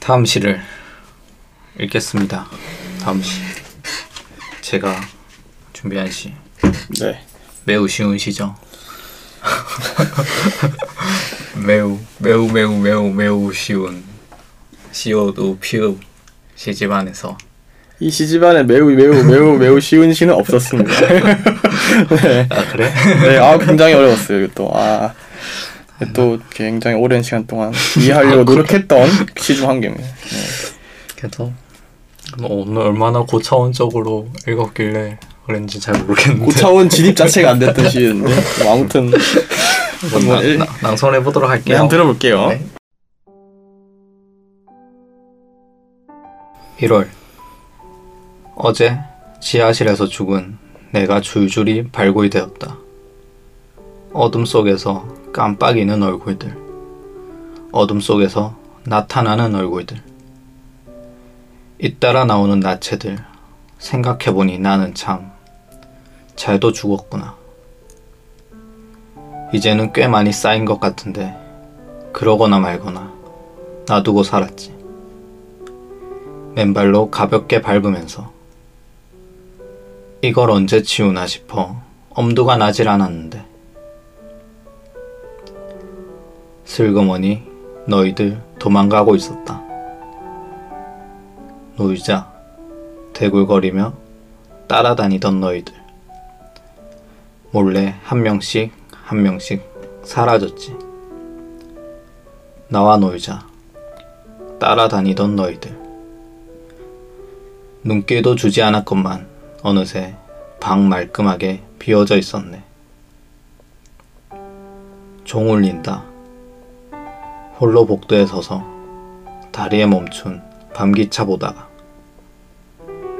다음 시를 읽겠습니다. 다음 시. 제가 준비한 시. 네. 매우 쉬운 시죠. 매우 매우 매우 매우 매우 쉬운 시오도 피읍 시집 안에서 이 시집안에 매우 매우 매우 매우 쉬운 시는 없었습니다. 네. 아 그래? 네, 아 굉장히 어려웠어요. 또 아. 또 굉장히 오랜 시간 동안 이해하려고 노력했던 시중한 개입니다. 네. 그래서 뭐 오늘 얼마나 고차원적으로 읽었길래 그런지 잘 모르겠는데 고차원 진입 자체가 안 됐던 시였는데 뭐 아무튼 한번 한번 낭송해 보도록 네, 할게요. 한번 들어볼게요. 네. 1월 어제 지하실에서 죽은 내가 줄줄이 발굴이 되었다. 어둠 속에서 깜빡이는 얼굴들. 어둠 속에서 나타나는 얼굴들. 잇따라 나오는 나체들. 생각해보니 나는 참 잘도 죽었구나. 이제는 꽤 많이 쌓인 것 같은데 그러거나 말거나 놔두고 살았지. 맨발로 가볍게 밟으면서 이걸 언제 치우나 싶어 엄두가 나질 않았는데 슬그머니 너희들 도망가고 있었다. 놀자 대굴거리며 따라다니던 너희들 몰래 한 명씩 한 명씩 사라졌지. 나와 놀자. 따라다니던 너희들. 눈길도 주지 않았건만 어느새 방 말끔하게 비워져 있었네. 종 울린다. 홀로 복도에 서서 다리에 멈춘 밤기차 보다가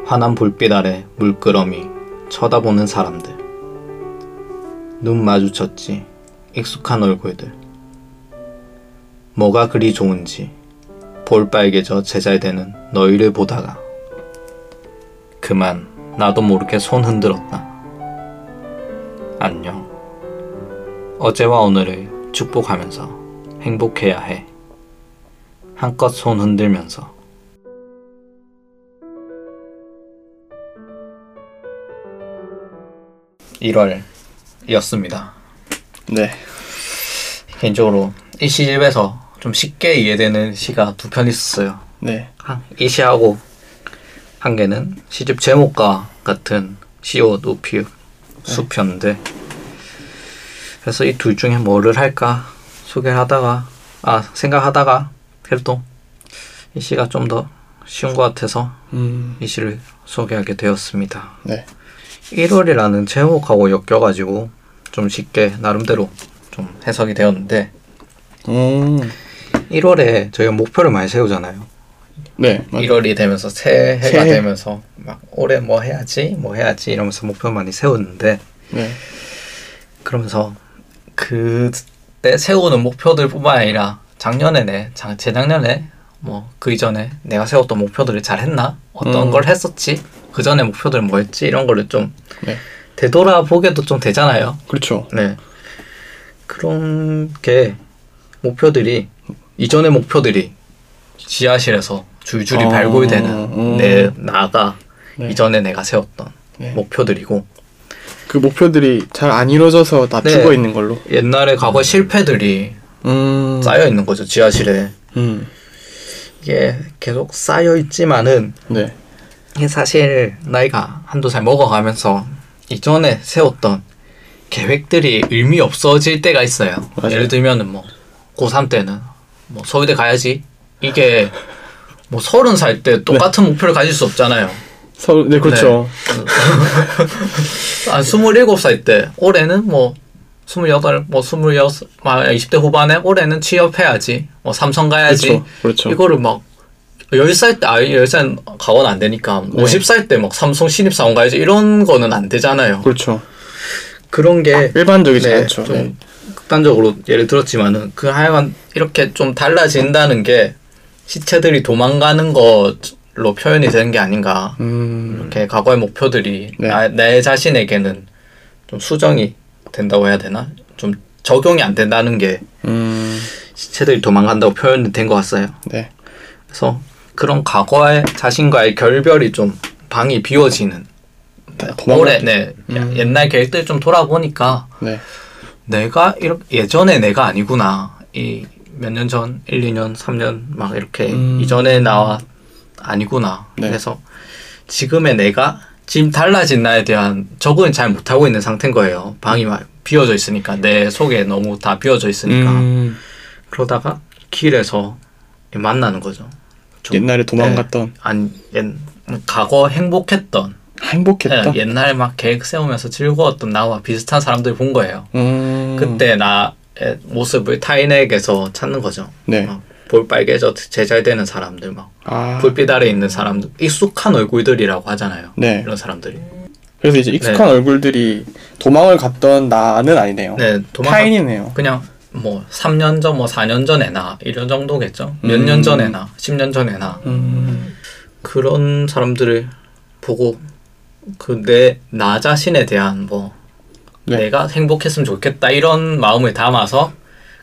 환한 불빛 아래 물끄러미 쳐다보는 사람들. 눈 마주쳤지. 익숙한 얼굴들. 뭐가 그리 좋은지 볼빨개져 제잘되는 너희를 보다가 그만 나도 모르게 손 흔들었다. 안녕. 어제와 오늘을 축복하면서 행복해야 해. 한껏 손 흔들면서 1월이었습니다. 네. 개인적으로 이 시 집에서 좀 쉽게 이해되는 시가 두 편 있었어요. 네. 한- 이 시하고 한 개는 시집 제목과 같은 시오 노피읍 수편인데 그래서 이 둘 중에 뭐를 할까 소개를 하다가 아 생각하다가 그래도 이 시가 좀 더 쉬운 것 같아서 음. 이 시를 소개하게 되었습니다. 네. 1월이라는 제목하고 엮여가지고 좀 쉽게 나름대로 좀 해석이 되었는데 음. 1월에 저희가 목표를 많이 세우잖아요. 네. 맞- 1월이 되면서 새해가 새해. 되면서 막 올해 뭐 해야지 뭐 해야지 이러면서 목표 많이 세웠는데 네. 그러면서 그 때 세우는 목표들뿐만 아니라 작년에네 작- 재작년에 뭐 그 이전에 내가 세웠던 목표들을 잘 했나 어떤 음. 걸 했었지 그 전에 목표들 뭐 했지 이런 거를 좀 네. 되돌아보게도 좀 되잖아요 그렇죠. 네 그런 게 목표들이 이전의 목표들이 지하실에서 줄줄이 아, 발굴되는 음. 내 나가 네. 이전에 내가 세웠던 네. 목표들이고 그 목표들이 잘 안 이루어져서 다 네. 죽어 있는 걸로. 옛날에 과거 실패들이 음. 쌓여 있는 거죠 지하실에 음. 이게 계속 쌓여 있지만은 네. 이게 사실 나이가 한두 살 먹어가면서 이전에 세웠던 계획들이 의미 없어질 때가 있어요. 맞아요. 예를 들면은 뭐 고3 때는 뭐 서울대 가야지 이게 뭐 서른 살 때 똑같은 목표를 가질 수 없잖아요. 서로 네 그렇죠. 한 스물일곱 살때 올해는 뭐 스물여덟 뭐 스물여섯 막 20대 후반에 올해는 취업해야지 뭐 삼성 가야지 그렇죠. 그렇죠. 이거를 막 10살 때, 아, 10살 가거나 안 되니까, 네. 50살 때 막 삼성 신입사원 가야지, 이런 거는 안 되잖아요. 그렇죠. 그런 게, 일반적이지 네, 않죠. 좀 네. 극단적으로 예를 들었지만은, 그 하여간 이렇게 좀 달라진다는 게, 시체들이 도망가는 것 로 표현이 되는 게 아닌가. 음. 이렇게 과거의 목표들이, 네. 나, 내 자신에게는 좀 수정이 된다고 해야 되나? 좀 적용이 안 된다는 게, 음. 시체들이 도망간다고 표현이 된 것 같아요. 네. 그래서 그런 과거의 자신과의 결별이 좀 방이 비워지는 도망가- 올해 네 음. 옛날 계획들 좀 돌아보니까 네. 내가 이렇게 예전에 내가 아니구나 이 몇 년 전 1, 2년 3년 막 이렇게 음. 이전에 나와 아니구나. 네. 그래서 지금의 내가 지금 달라진 나에 대한 적응을 잘 못하고 있는 상태인 거예요. 방이 막 비어져 있으니까 내 속에 너무 다 비어져 있으니까. 음, 그러다가 길에서 만나는 거죠. 좀, 옛날에 도망갔던. 네, 안, 옛, 과거 행복했던. 행복했다. 네, 옛날 막 계획 세우면서 즐거웠던 나와 비슷한 사람들 본 거예요. 음, 그때 나의 모습을 타인에게서 찾는 거죠. 네. 막 볼 빨개져 제잘되는 사람들, 막 아, 불빛 아래 있는 사람들, 익숙한 얼굴들이라고 하잖아요. 네. 이런 사람들이. 그래서 이제 익숙한 얼굴들이 도망을 갔던 나는 아니네요. 네, 도망 타인이네요. 그냥 뭐 3년 전, 뭐 4년 전에 나 이런 정도겠죠. 몇년 음. 전에 나, 10년 전에 나 음, 그런 사람들을 보고 그 내 나 자신에 대한 뭐 네. 내가 행복했으면 좋겠다 이런 마음을 담아서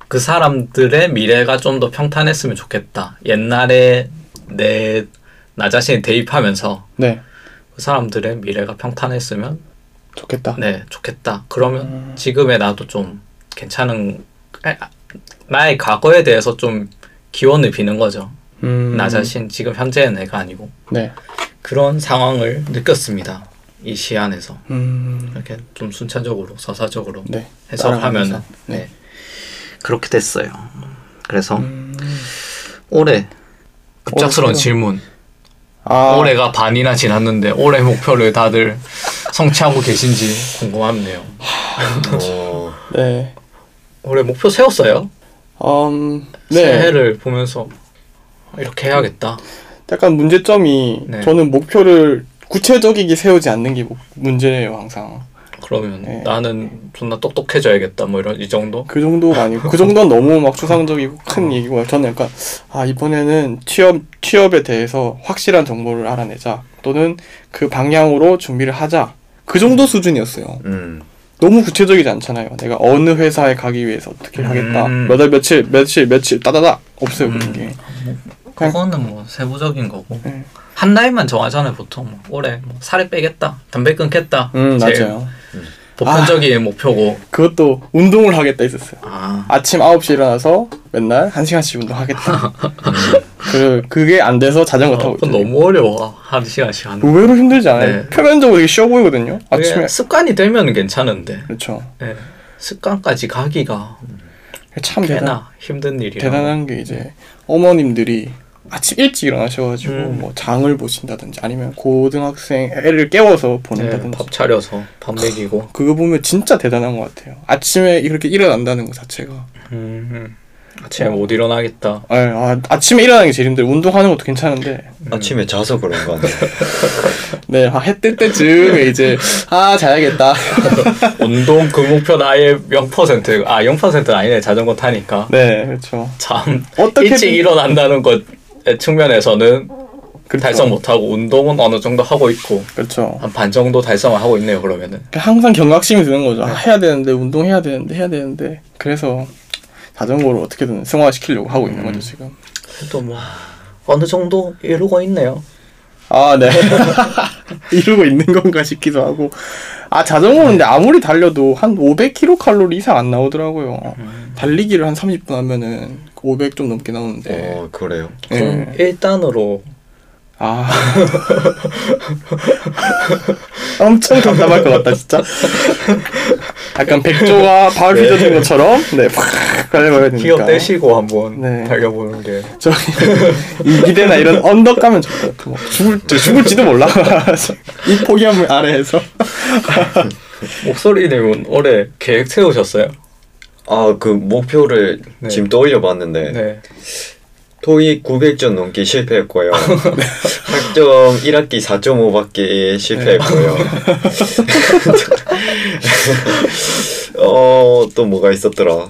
그 사람들의 미래가 좀 더 평탄했으면 좋겠다. 옛날에 내 나 자신이 대입하면서 네, 그 사람들의 미래가 평탄했으면 좋겠다. 네 좋겠다. 그러면 음. 지금의 나도 좀 괜찮은 아, 나의 과거에 대해서 좀 기원을 비는 거죠. 음, 나 자신 지금 현재의 내가 아니고 네. 그런 상황을 느꼈습니다. 이 시안에서 음, 이렇게 좀 순차적으로 서사적으로 네. 해석하면은 따라가면서. 네. 그렇게 됐어요. 그래서 음, 올해 급작스러운 올해 질문. 아, 올해가 반이나 지났는데 올해 목표를 다들 성취하고 계신지 궁금하네요. 어, 네. 올해 목표 세웠어요? 음, 네. 새해를 보면서 이렇게 해야겠다. 약간 문제점이 네. 저는 목표를 구체적이게 세우지 않는 게 목- 문제예요 항상. 그러면 네. 나는 존나 똑똑해져야겠다. 뭐 이런 이 정도? 그 정도가 아니고 그 정도는 너무 막 추상적이고 큰 얘기고 저는 약간 아 이번에는 취업 취업에 대해서 확실한 정보를 알아내자 또는 그 방향으로 준비를 하자 그 정도 수준이었어요. 음, 너무 구체적이지 않잖아요. 내가 어느 회사에 가기 위해서 어떻게 하겠다. 음. 몇월 며칠 며칠 며칠 따다다 없어요 그런 게. 그냥- 그거는 뭐 세부적인 거고 네. 한 달만 정하잖아요 보통 뭐 올해 뭐 살을 빼겠다 담배 끊겠다 음 제일 맞아요. 보편적인 목표고 그것도 운동을 하겠다 있었어요. 아 아침 9시 일어나서 맨날 1시간씩 운동하겠다. 그 그게 안 돼서 자전거 어, 타고 그건. 너무 어려워 한 시간씩 하는 의외로 힘들지 않아요? 네. 표면적으로 되게 쉬워 보이거든요. 그게 아침에 습관이 되면 괜찮은데 그렇죠. 네. 습관까지 가기가 참 대단, 꽤나 힘든 일이라 대단한 게 이제 어머님들이 아침 일찍 일어나셔가지고 음. 뭐 장을 보신다든지 아니면 고등학생 애를 깨워서 네, 보낸다든지 밥 차려서 밥 먹이고 그거 보면 진짜 대단한 것 같아요. 아침에 이렇게 일어난다는 것 자체가. 음, 아침에 못 일어나겠다 아, 아, 아침에 일어나는 게 제일 힘들어요. 운동하는 것도 괜찮은데 아침에 자서 그런 거 아니에요? 네, 아, 해뜰 때쯤에 이제 아 자야겠다. 운동 그 목표 나의 0%아 0%는 아니네 자전거 타니까 네, 그렇죠. 참 어떻게든- 일찍 일어난다는 것의 측면에서는 그렇죠. 달성 못하고 운동은 어느 정도 하고 있고 그렇죠. 한 반 정도 달성을 하고 있네요 그러면은 항상 경각심이 드는 거죠. 네. 아, 해야 되는데 운동해야 되는데 해야 되는데 그래서 자전거를 어떻게든 승화시키려고 하고 있는 음. 거죠 지금. 또 뭐 어느 정도 이루고 있네요 아, 네. 이러고 있는 건가 싶기도 하고. 아, 자전거는 근데 아무리 달려도 한 500kcal 칼로리 이상 안 나오더라고요. 음. 달리기를 한 30분 하면은 500 좀 넘게 나오는데. 어, 그래요. 그럼 예. 일단으로 아. 엄청 답답할 것 같다, 진짜. 약간 백조가 발 네. 휘저는 것처럼, 네, 팍 달려가야 되니까. 기어 떼시고 한번 네. 달려보는 게 저기, 이 기대나 이런 언덕 가면 좋을 것 같아. 뭐 죽을, 저 죽을지도 몰라. 이 포기함을 아래에서. 목소리님은 올해 계획 세우셨어요? 아, 그 목표를 네. 지금 떠올려 봤는데 네. 토익 900점 넘기 실패했고요. 학점 1학기 4.5밖에 실패했고요. 어, 또 뭐가 있었더라.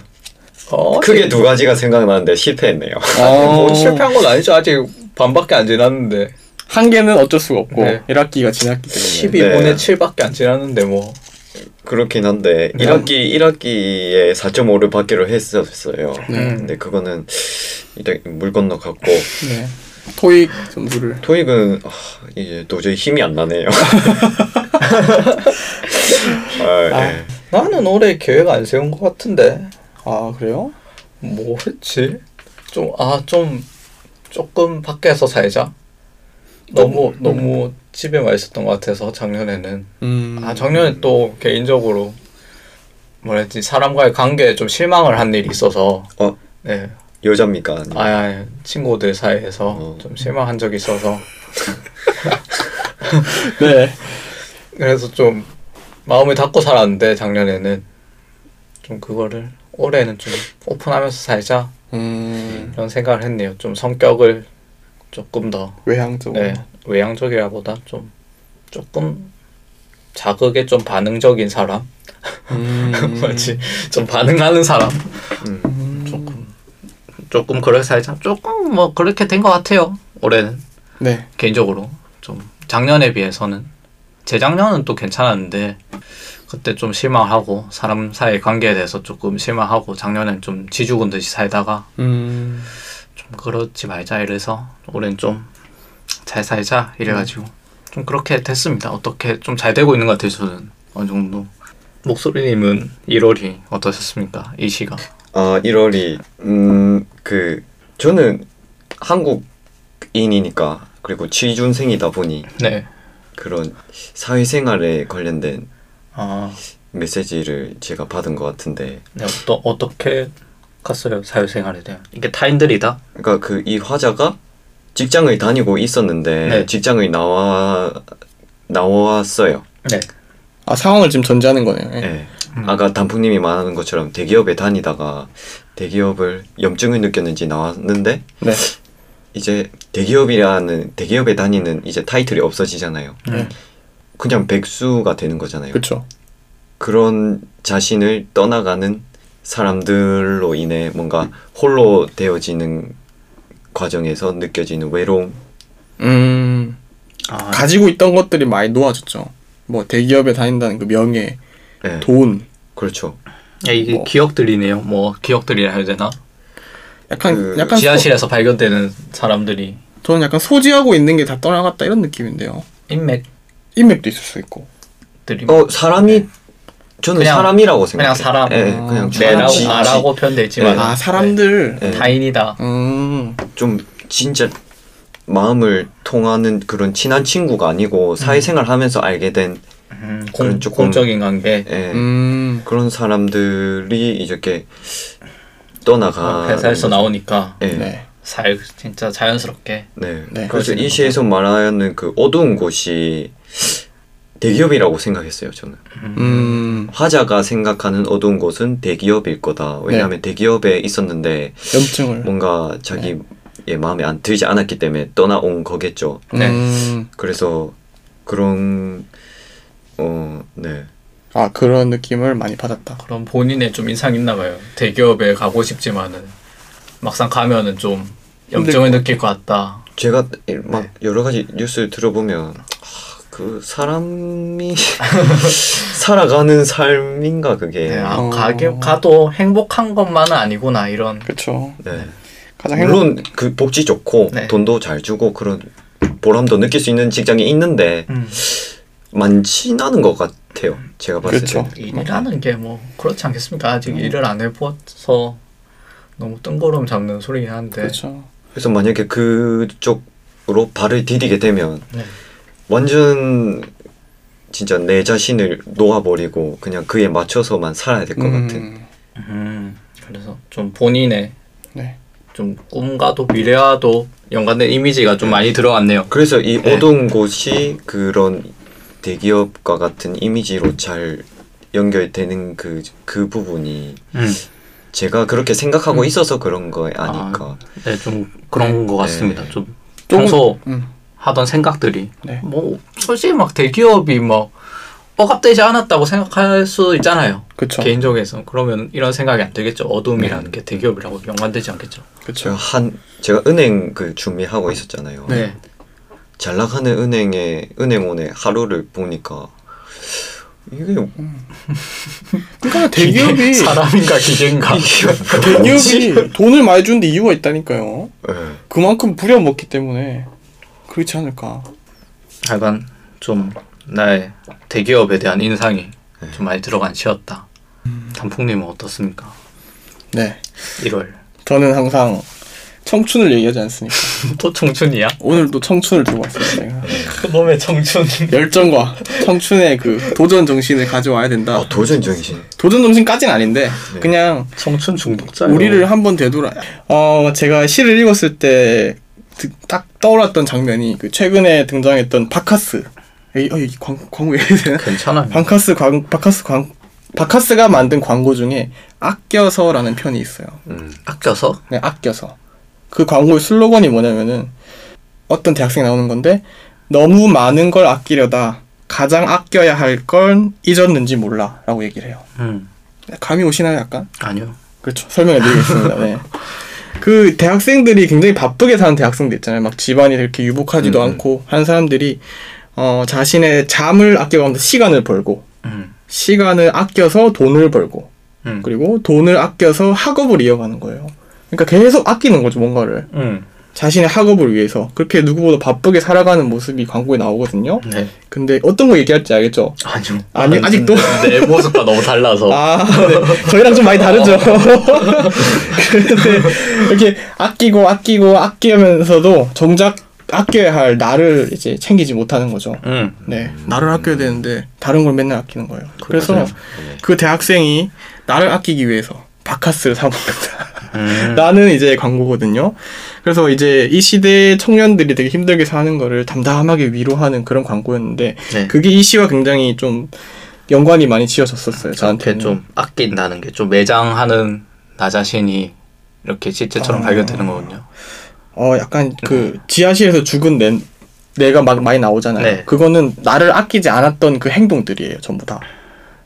어, 크게 두 가지가 생각나는데 실패했네요. 뭐 실패한 건 아니죠. 아직 반밖에 안 지났는데 한 개는 어쩔 수가 없고 네. 1학기가 지났기 때문에 12분의 네. 7밖에 안 지났는데 뭐 그렇긴 한데 네. 1학기 1학기에 4.5를 받기로 했었어요. 네. 근데 그거는 일단 물 건너 갔고 네. 토익 점수를 토익은 아, 이제 도저히 힘이 안 나네요. 아, 예. 나는 올해 계획 안 세운 것 같은데 아 그래요? 뭐 했지? 좀 아 좀 조금 밖에서 살자. 너무 너무 집에만 있었던 것 같아서 작년에는 음. 아 작년에 또 개인적으로 뭐랬지 사람과의 관계에 좀 실망을 한 일이 있어서 어 네 여자입니까? 아니면- 아, 아 친구들 사이에서 어. 좀 실망한 적이 있어서 네. 그래서 좀 마음을 닫고 살았는데 작년에는 좀 그거를 올해는 좀 오픈하면서 살자 음. 이런 생각을 했네요. 좀 성격을 조금 더 외향적으로. 네, 외향적이라보다 좀 조금 자극에 좀 반응적인 사람 음. 뭐지 좀 반응하는 사람 음. 음. 조금 조금 그렇게 살자 조금 뭐 그렇게 된 것 같아요 올해는 네. 개인적으로 좀 작년에 비해서는 재작년은 또 괜찮았는데 그때 좀 실망하고 사람 사이 관계에 대해서 조금 실망하고 작년엔 좀 지죽은 듯이 살다가 음. 좀 그렇지 말자 이래서 올해는 좀 잘 살자 이래가지고 좀 그렇게 됐습니다. 어떻게 좀 잘 되고 있는 것 같아요 저는 어느 정도. 목소리님은 1월이 어떠셨습니까? 이 시간. 아 1월이 음 그 저는 한국인이니까 그리고 취준생이다 보니 네. 그런 사회생활에 관련된 아, 메시지를 제가 받은 것 같은데 네 어떠, 어떻게 갔어요 사회생활에 대한 이게 타인들이다. 그러니까 그 이 화자가 직장을 다니고 있었는데 네. 직장을 나와 나왔어요. 네. 아 상황을 지금 전제하는 거네요. 예. 예. 음. 아까 단풍님이 말하는 것처럼 대기업에 다니다가 대기업을 염증을 느꼈는지 나왔는데 네. 이제 대기업이라는 대기업에 다니는 이제 타이틀이 없어지잖아요. 음. 그냥 백수가 되는 거잖아요. 그렇죠. 그런 자신을 떠나가는 사람들로 인해 뭔가 홀로 되어지는 과정에서 느껴지는 외로움. 음. 아, 가지고 있던 것들이 많이 놓아졌죠. 뭐 대기업에 다닌다는 그 명예, 예. 돈, 그렇죠. 야, 이게 뭐. 기억들이네요. 뭐 기억들이라 해야 되나? 약간 그 약간 소, 지하실에서 발견되는 사람들이 저는 약간 소지하고 있는 게 다 떠나갔다 이런 느낌인데요. 인맥들이 인맥도 있을 수 있고. 어 사람이 저는 그냥- 사람이라고 생각해요. 그냥 사람. 예, 아. 그냥 내라고 나라고 표현되지만 네. 아 사람들. 네. 타인이다. 음. 좀 진짜 마음을 통하는 그런 친한 친구가 아니고 사회생활 하면서 알게 된 음, 그런 공, 조금- 공적인 관계. 예, 음. 그런 사람들이 이렇게 떠나가 회사에서 나오니까 예. 네. 살 진짜 자연스럽게 네. 네. 그래서 그러시는 이 시에서 말하는 그 어두운 곳이 대기업이라고 생각했어요. 저는 음. 화자가 생각하는 어두운 곳은 대기업일 거다. 왜냐하면 대기업에 있었는데 염증을. 뭔가 자기 의 마음에 안 들지 않았기 때문에 떠나온 거겠죠. 네. 음. 그래서 그런 어 네. 아 그런 느낌을 많이 받았다. 그런 본인의 좀 인상 있나 봐요. 대기업에 가고 싶지만은 막상 가면은 좀 염증을 느낄 것 같다. 제가 막 네. 여러 가지 뉴스 들어보면 아, 그 사람이 살아가는 삶인가 그게 네, 아, 어. 가게 가도 행복한 것만은 아니구나 이런. 그렇죠. 네. 가장 행복. 물론 그 복지 좋고 네. 돈도 잘 주고 그런 보람도 느낄 수 있는 직장이 있는데 음, 많진 않은 것 같아요. 제가 봤을 그렇죠. 때. 일이라는 게 뭐 그렇지 않겠습니까? 아직 일을 안 해봐서 너무 뜬구름 잡는 소리긴 한데. 그렇죠. 그래서 만약에 그쪽으로 발을 디디게 되면 네. 완전 진짜 내 자신을 놓아버리고 그냥 그에 맞춰서만 살아야 될것 같은. 음, 그래서 좀 본인의 네. 좀 꿈과도 미래와도 연관된 이미지가 좀 많이 들어갔네요. 그래서 이 네. 어두운 곳이 그런 대기업과 같은 이미지로 잘 연결되는 그, 그 부분이 음, 제가 그렇게 생각하고 음. 있어서 그런 거 아닐까. 네, 좀 그런 것 같습니다. 네. 좀 평소 음. 하던 생각들이 네. 뭐 솔직히 막 대기업이 뭐 억압되지 않았다고 생각할 수 있잖아요. 그렇죠. 개인적에서 그러면 이런 생각이 안 들겠죠. 어둠이라는 게 대기업이라고 연관되지 않겠죠. 그렇죠. 한 제가 은행 그 준비하고 있었잖아요. 네. 잘 나가는 은행의 은행원의 하루를 보니까 이게 그러니까 대기업이 사람인가 기계인가? 대기업이 돈을 많이 주는데 이유가 있다니까요. 예. 그만큼 부려먹기 때문에 그렇지 않을까. 약간 좀 나의 대기업에 대한 인상이 좀 많이 들어간 시였다. 단풍님은 어떻습니까? 네. 1월 저는 항상 청춘을 얘기하지 않습니까? 또 청춘이야? 오늘도 청춘을 들고 왔습니다. 제가. 그놈의 청춘. 열정과 청춘의 그 도전 정신을 가져와야 된다. 아, 도전 정신. 도전 정신까지는 아닌데 네. 그냥 청춘 중독자. 우리를 한번 되돌아. 어 제가 시를 읽었을 때 딱 떠올랐던 장면이 그 최근에 등장했던 바카스. 이, 어, 이 광, 광고 해야 되나? 괜찮아요. 바카스 광 바카스 광 바카스가 만든 광고 중에 아껴서라는 편이 있어요. 음. 아껴서 네, 아껴서. 그 광고의 슬로건이 뭐냐면은 어떤 대학생이 나오는 건데 너무 많은 걸 아끼려다 가장 아껴야 할건 잊었는지 몰라라고 얘기를 해요. 음 감이 오시나요, 약간? 아니요. 그렇죠. 설명해 드리겠습니다. 네. 그 대학생들이 굉장히 바쁘게 사는 대학생들 있잖아요. 막 집안이 그렇게 유복하지도 음, 음. 않고 하는 사람들이 어, 자신의 잠을 아껴가면서 시간을 벌고 음 시간을 아껴서 돈을 벌고 음. 그리고 돈을 아껴서 학업을 이어가는 거예요. 그러니까 계속 아끼는 거죠, 뭔가를. 음. 자신의 학업을 위해서 그렇게 누구보다 바쁘게 살아가는 모습이 광고에 나오거든요. 네. 근데 어떤 거 얘기할지 알겠죠? 아니요. 아니, 아직도? 내 모습과 너무 달라서. 아, 네. 저희랑 좀 많이 다르죠. 근데 이렇게 아끼고 아끼고 아끼면서도 정작 아껴야 할 나를 이제 챙기지 못하는 거죠. 음. 네, 나를 아껴야 되는데 다른 걸 맨날 아끼는 거예요. 그래서 그렇군요. 그 대학생이 나를 아끼기 위해서 바카스를 사 먹는다. 음. 라는 이제 광고거든요. 그래서 이제 이 시대 청년들이 되게 힘들게 사는 거를 담담하게 위로하는 그런 광고였는데 네. 그게 이 시와 굉장히 좀 연관이 많이 지어졌었어요. 저한테 좀 아낀다는 게 좀 매장하는 나 자신이 이렇게 실제처럼 아. 발견되는 거군요. 어 약간 그 지하실에서 죽은 내 내가 막 많이 나오잖아요. 네. 그거는 나를 아끼지 않았던 그 행동들이에요, 전부 다.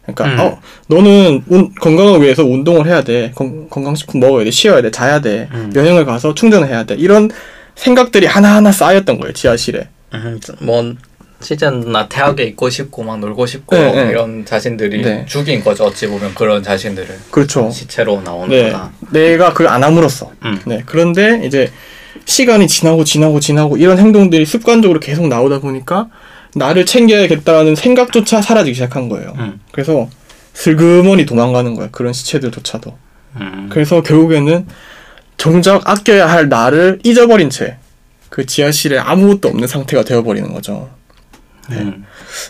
그러니까 음. 어 너는 운- 건강을 위해서 운동을 해야 돼, 건, 건강식품 먹어야 돼, 쉬어야 돼, 자야 돼, 음. 여행을 가서 충전을 해야 돼 이런 생각들이 하나하나 쌓였던 거예요, 지하실에. 음, 뭐 실제는 나 대학에 있고 싶고 막 놀고 싶고 네, 네. 이런 자신들이 네. 죽인 거죠. 어찌 보면 그런 자신들을 그렇죠. 시체로 나오는 네, 거다. 내가 그걸 안 함으로써. 음. 네, 그런데 이제 시간이 지나고 지나고 지나고 이런 행동들이 습관적으로 계속 나오다 보니까 나를 챙겨야겠다는 생각조차 사라지기 시작한 거예요. 음. 그래서 슬그머니 도망가는 거야. 그런 시체들조차도. 음. 그래서 결국에는 정작 아껴야 할 나를 잊어버린 채 그 지하실에 아무것도 없는 상태가 되어버리는 거죠. 음.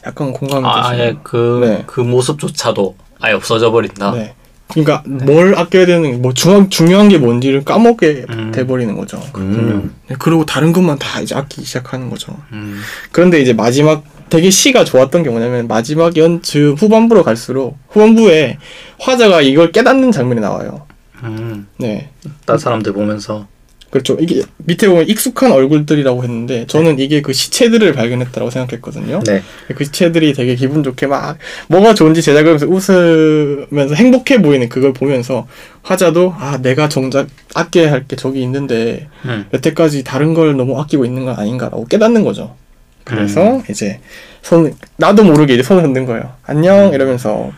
약간 공감이 아, 아예 되시나요? 그, 네. 그 모습조차도 아예 없어져 버린다. 네. 그러니까 뭘 아껴야 되는 뭐 중요한 중요한 게 뭔지를 까먹게 음. 돼버리는 거죠. 음. 네, 그리고 다른 것만 다 이제 아끼기 시작하는 거죠. 음. 그런데 이제 마지막 되게 시가 좋았던 게 뭐냐면 마지막 연즈 후반부로 갈수록 후반부에 화자가 이걸 깨닫는 장면이 나와요. 음. 네. 다른 사람들 보면서 그렇죠. 이게 밑에 보면 익숙한 얼굴들이라고 했는데 저는 이게 그 시체들을 발견했다고 생각했거든요. 네. 그 시체들이 되게 기분 좋게 막 뭐가 좋은지 제작을 하면서 웃으면서 행복해 보이는 그걸 보면서 화자도 아 내가 정작 아껴야 할 게 저기 있는데 음. 여태까지 다른 걸 너무 아끼고 있는 건 아닌가라고 깨닫는 거죠. 그래서 음. 이제 손 나도 모르게 이제 손을 흔든 거예요. 안녕 이러면서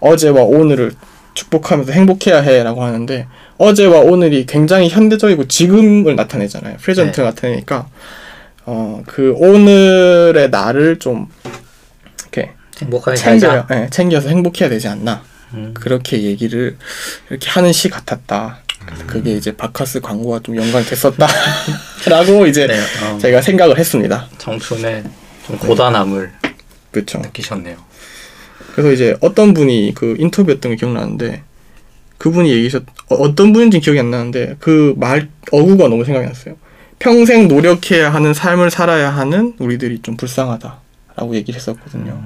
어제와 오늘을 축복하면서 행복해야 해라고 하는데 어제와 오늘이 굉장히 현대적이고 지금을 나타내잖아요. 프레젠트를 나타내니까 어 그 오늘의 나를 좀 이렇게 행복하게 챙겨요. 살자. 예, 챙겨서 행복해야 되지 않나. 음. 그렇게 얘기를 이렇게 하는 시 같았다. 그게 이제 바카스 광고와 좀 연관이 됐었다라고 이제 네. 어. 제가 생각을 했습니다. 청춘의 좀 고단함을 그렇죠. 느끼셨네요. 그래서 이제 어떤 분이 그 인터뷰했던 게 기억나는데 그분이 얘기하셨 어, 어떤 분인지 기억이 안 나는데 그 말 어구가 너무 생각이 났어요. 평생 노력해야 하는 삶을 살아야 하는 우리들이 좀 불쌍하다라고 얘기를 했었거든요.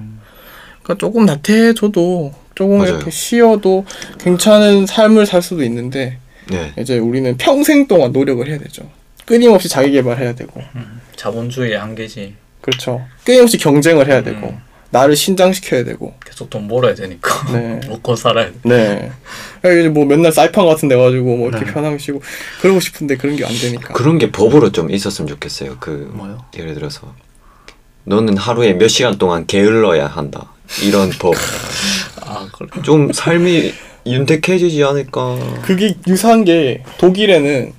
그러니까 조금 나태해져도 조금 맞아요. 이렇게 쉬어도 괜찮은 삶을 살 수도 있는데 네. 이제 우리는 평생 동안 노력을 해야 되죠. 끊임없이 자기 개발해야 되고 자본주의의 한계지. 그렇죠. 끊임없이 경쟁을 해야 되고 음. 나를 신장시켜야 되고 계속 돈 벌어야 되니까. 네. 먹고 살아야 돼. 네. 이제 뭐 맨날 사이판 같은 데 가지고 뭐 이렇게 네. 편하게 쉬고 그러고 싶은데 그런 게 안 되니까. 그런 게 법으로 좀 있었으면 좋겠어요. 그 뭐요? 예를 들어서 너는 하루에 몇 시간 동안 게을러야 한다. 이런 법. 아 그래. 좀 삶이 윤택해지지 않을까. 그게 유사한 게 독일에는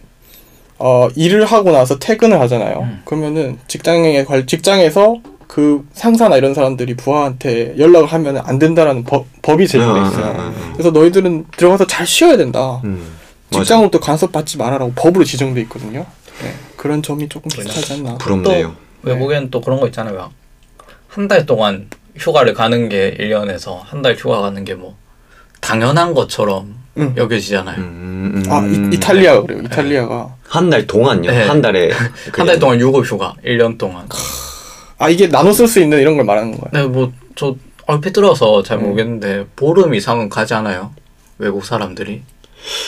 어 일을 하고 나서 퇴근을 하잖아요. 음. 그러면은 직장에 관 직장에서 그 상사나 이런 사람들이 부하한테 연락을 하면 안 된다라는 법, 법이 제정돼 아, 있어요. 아, 아, 아. 그래서 너희들은 들어가서 잘 쉬어야 된다. 음. 직장으로부터 간섭 받지 말아라고 법으로 지정돼 있거든요. 네, 그런 점이 조금 비슷하지 않나. 부럽네요. 외국에는 또 그런 거 있잖아요. 한 달 동안 휴가를 가는 게 1년에서 한 달 휴가 가는 게 뭐 당연한 것처럼 응. 여겨지잖아요. 음, 음, 아 이, 이탈리아가 그래요. 이탈리아가 한 달 동안요. 네. 한 달에 한 달 동안 유급 휴가 1년 동안. 아 이게 나눠 쓸 수 있는 이런 걸 말하는 거예요. 네, 뭐 저 얼핏 들어서 잘 음. 모르겠는데 보름 이상은 가지 않아요. 외국 사람들이.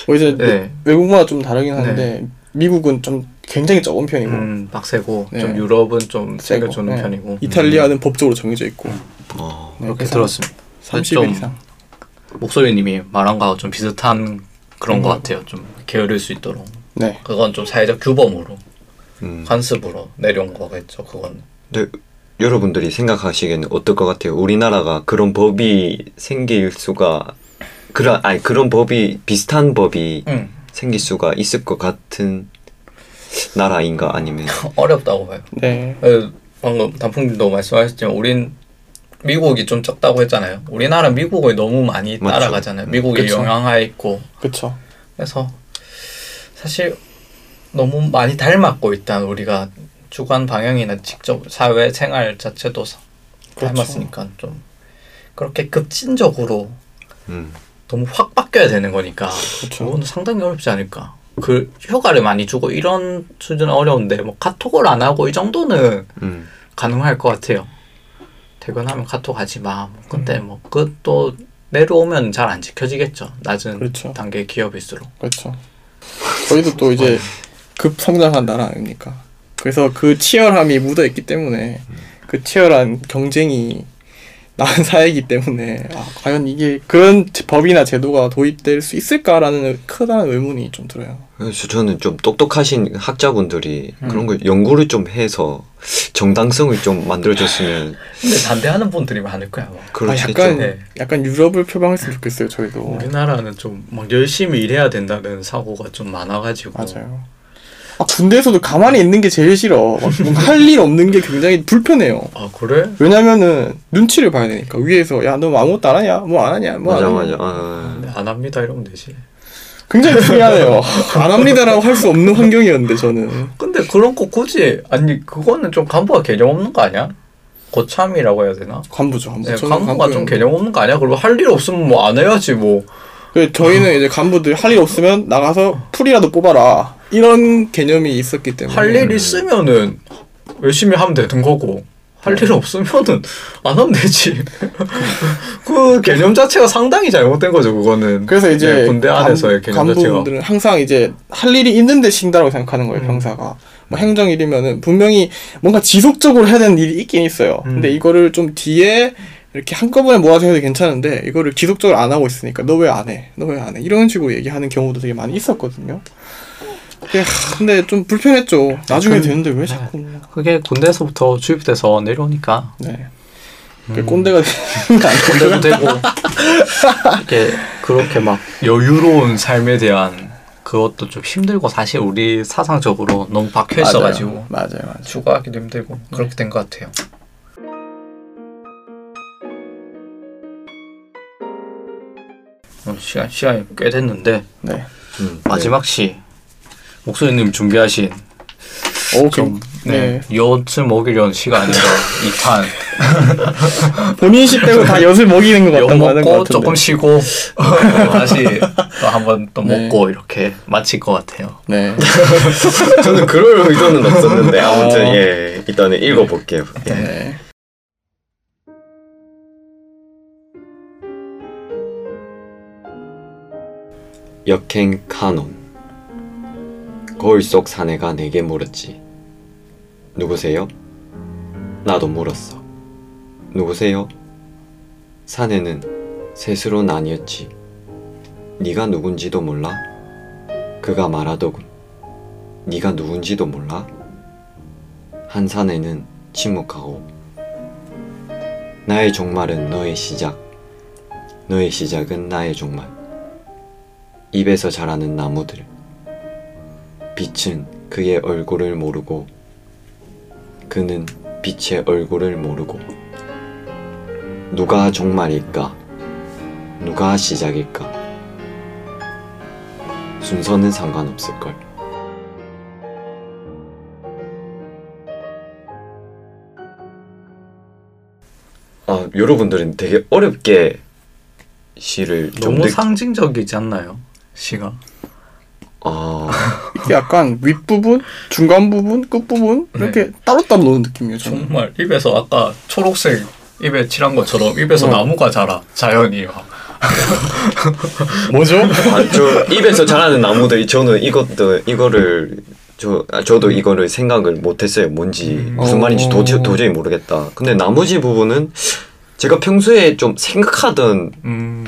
뭐 이제 네. 외국마다 좀 다르긴 한데 미국은 좀 굉장히 적은 편이고 음, 빡세고 네. 좀 유럽은 좀 세고, 챙겨주는 네. 편이고. 이탈리아는 법적으로 정해져 있고 어, 네, 그렇게 그래서 들었습니다. 30일 좀 이상. 목소리님이 말한 거하고 좀 비슷한 그런 음. 것 같아요. 좀 게으를 수 있도록. 네. 그건 좀 사회적 규범으로 음. 관습으로 내려온 거겠죠. 그건. 근데 여러분들이 생각하시기에는 어떨 것 같아요? 우리나라가 그런 법이 생길 수가 그런 아니 그런 법이 비슷한 법이 응. 생길 수가 있을 것 같은 나라인가 아니면 어렵다고 봐요. 네. 그 방금 단풍님도 말씀하셨지만 우린 미국이 좀 적다고 했잖아요. 우리나라 미국을 너무 많이 맞죠. 따라가잖아요. 미국의 그쵸. 영향하에 있고 그렇죠. 그래서 사실 너무 많이 닮았고 일단 우리가 주관 방향이나 직접 사회 생활 자체도 사- 그렇죠. 닮았으니까 좀 그렇게 급진적으로 음. 너무 확 바뀌어야 되는 거니까 그렇죠. 그거는 상당히 어렵지 않을까. 그 휴가를 많이 주고 이런 수준은 어려운데 뭐 카톡을 안 하고 이 정도는 음. 가능할 것 같아요. 퇴근하면 카톡 하지 마. 뭐 근데 뭐 그것도 내려오면 잘 안 지켜지겠죠. 낮은 그렇죠. 단계 기업일수록. 그렇죠. 저희도 또 이제 급 성장한 나라 아닙니까? 그래서 그 치열함이 묻어 있기 때문에 그 치열한 경쟁이 나은 사회이기 때문에 아, 과연 이게 그런 법이나 제도가 도입될 수 있을까라는 크다는 의문이 좀 들어요. 그래서 저는 좀 똑똑하신 학자분들이 음. 그런 걸 연구를 좀 해서 정당성을 좀 만들어줬으면 근데 반대하는 분들이 많을 거야. 뭐. 그렇겠죠. 아, 약간 네. 약간 유럽을 표방했으면 좋겠어요. 저희도 우리나라는 좀 막 열심히 일해야 된다는 사고가 좀 많아가지고. 맞아요. 아, 군대에서도 가만히 있는 게 제일 싫어. 할 일 없는 게 굉장히 불편해요. 아 그래? 왜냐면은 눈치를 봐야 되니까 위에서 야 너 아무것도 안 하냐 뭐 안 하냐 뭐 맞아 안 맞아. 하냐 아, 네, 안 합니다 이러면 되지. 굉장히 불리하네요 안 합니다라고 할 수 없는 환경이었는데 저는 근데 그런 거 굳이 아니 그거는 좀 간부가 개념 없는 거 아니야? 고참이라고 해야 되나? 간부죠 간부 네, 간부가 좀. 개념 없는 거 아니야? 그리고 할 일 없으면 뭐 안 해야지 뭐. 그 저희는 이제 간부들 할 일 없으면 나가서 풀이라도 뽑아라 이런 개념이 있었기 때문에 할일 있으면은 열심히 하면 되는 거고 할 일 없으면은 안 하면 되지. 그 개념 자체가 상당히 잘못된 거죠. 그거는. 그래서 이제 네, 군대 안에서의 개념 자체가. 간부분들은 항상 이제 할 일이 있는데 쉰다고 생각하는 거예요 음. 병사가 뭐 행정일이면은 분명히 뭔가 지속적으로 해야 되는 일이 있긴 있어요 음. 근데 이거를 좀 뒤에 이렇게 한꺼번에 모아서 해도 괜찮은데 이거를 지속적으로 안 하고 있으니까 너 왜 안 해? 너 왜 안 해? 이런 식으로 얘기하는 경우도 되게 많이 있었거든요 근데, 좀 불편했죠 나중에 그- 되는데 왜 자꾸 그게 군대에서부터 주입돼서 내려오니까 네. 그 음. 꼰대가 거 아니에요? 군대도 되고 이렇게 그렇게 막 여유로운 삶에 대한 그것도 좀 힘들고 사실 우리 사상적으로 너무 박혀 있어가지고 맞아요 맞아요 맞아요 추구하기도 힘들고 그렇게 된 것 같아요. 시간 시간이 꽤 됐는데 네. 음. 마지막 시 목소리님 준비하신 오, 좀 네. 네, 엿을 먹이려는 시가 아닌가 이판 본인 시 빼고 다 엿을 먹이는 것엿 같다고 하는 것 먹고 같은데 조금 쉬고 어, 다시 또 한번 또 네. 먹고 이렇게 마칠 것 같아요. 네. 저는 그럴 의도는 없었는데 아무튼 어. 예 일단은 읽어볼게요. 예. 네. 역행 카논 거울 속 사내가 내게 물었지. 누구세요? 나도 물었어. 누구세요? 사내는 셋으로 나뉘었지. 네가 누군지도 몰라? 그가 말하더군. 네가 누군지도 몰라? 한 사내는 침묵하고 나의 종말은 너의 시작. 너의 시작은 나의 종말. 입에서 자라는 나무들. 빛은 그의 얼굴을 모르고 그는 빛의 얼굴을 모르고 누가 종말일까? 누가 시작일까? 순서는 상관없을걸. 아, 여러분들은 되게 어렵게 시를 좀 너무 느... 상징적이지 않나요? 시가. 아, 이게 약간 윗부분, 중간 부분, 끝 부분 이렇게 따로따로 노는 느낌이에요. 저는. 정말 입에서 아까 초록색 입에 칠한 것처럼 입에서 어. 나무가 자라 자연이요. 뭐죠? 아, 저 입에서 자라는 나무들이 저는 이것도 이거를 저 아, 저도 이거를 생각을 못했어요. 뭔지 무슨 어. 말인지 도저히, 도저히 모르겠다. 근데 나머지 부분은 제가 평소에 좀 생각하던 음,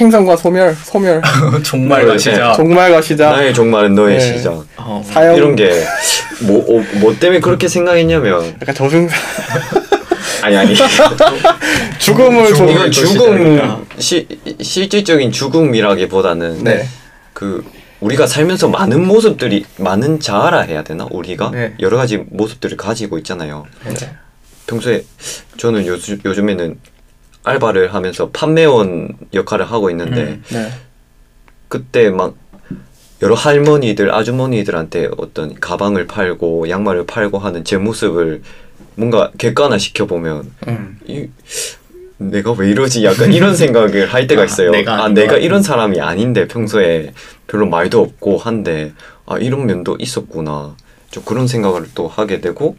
생선과 소멸, 소멸, 종말과 네, 시작. 종말과 시작, 나의 종말은 너의 네. 시작 어, 사형, 이런 게뭐뭐 때문에 그렇게 생각했냐면 약간 저승사, 아니 아니 죽음을 죽음. 좀 이건 또 죽음. 시, 실질적인 죽음이라기보다는 네. 그 우리가 살면서 많은 모습들이 많은 자아라 해야 되나 우리가 네. 여러 가지 모습들을 가지고 있잖아요. 네. 평소에 저는 요즘 요즘에는 알바를 하면서 판매원 역할을 하고 있는데 음. 네. 그때 막 여러 할머니들 아주머니들한테 어떤 가방을 팔고 양말을 팔고 하는 제 모습을 뭔가 객관화 시켜 보면 음. 이 내가 왜 이러지 약간 이런 생각을 할 때가 아, 있어요. 내가 아 내가 것 이런 사람이 아닌데 평소에 별로 말도 없고 한데 아 이런 면도 있었구나. 좀 그런 생각을 또 하게 되고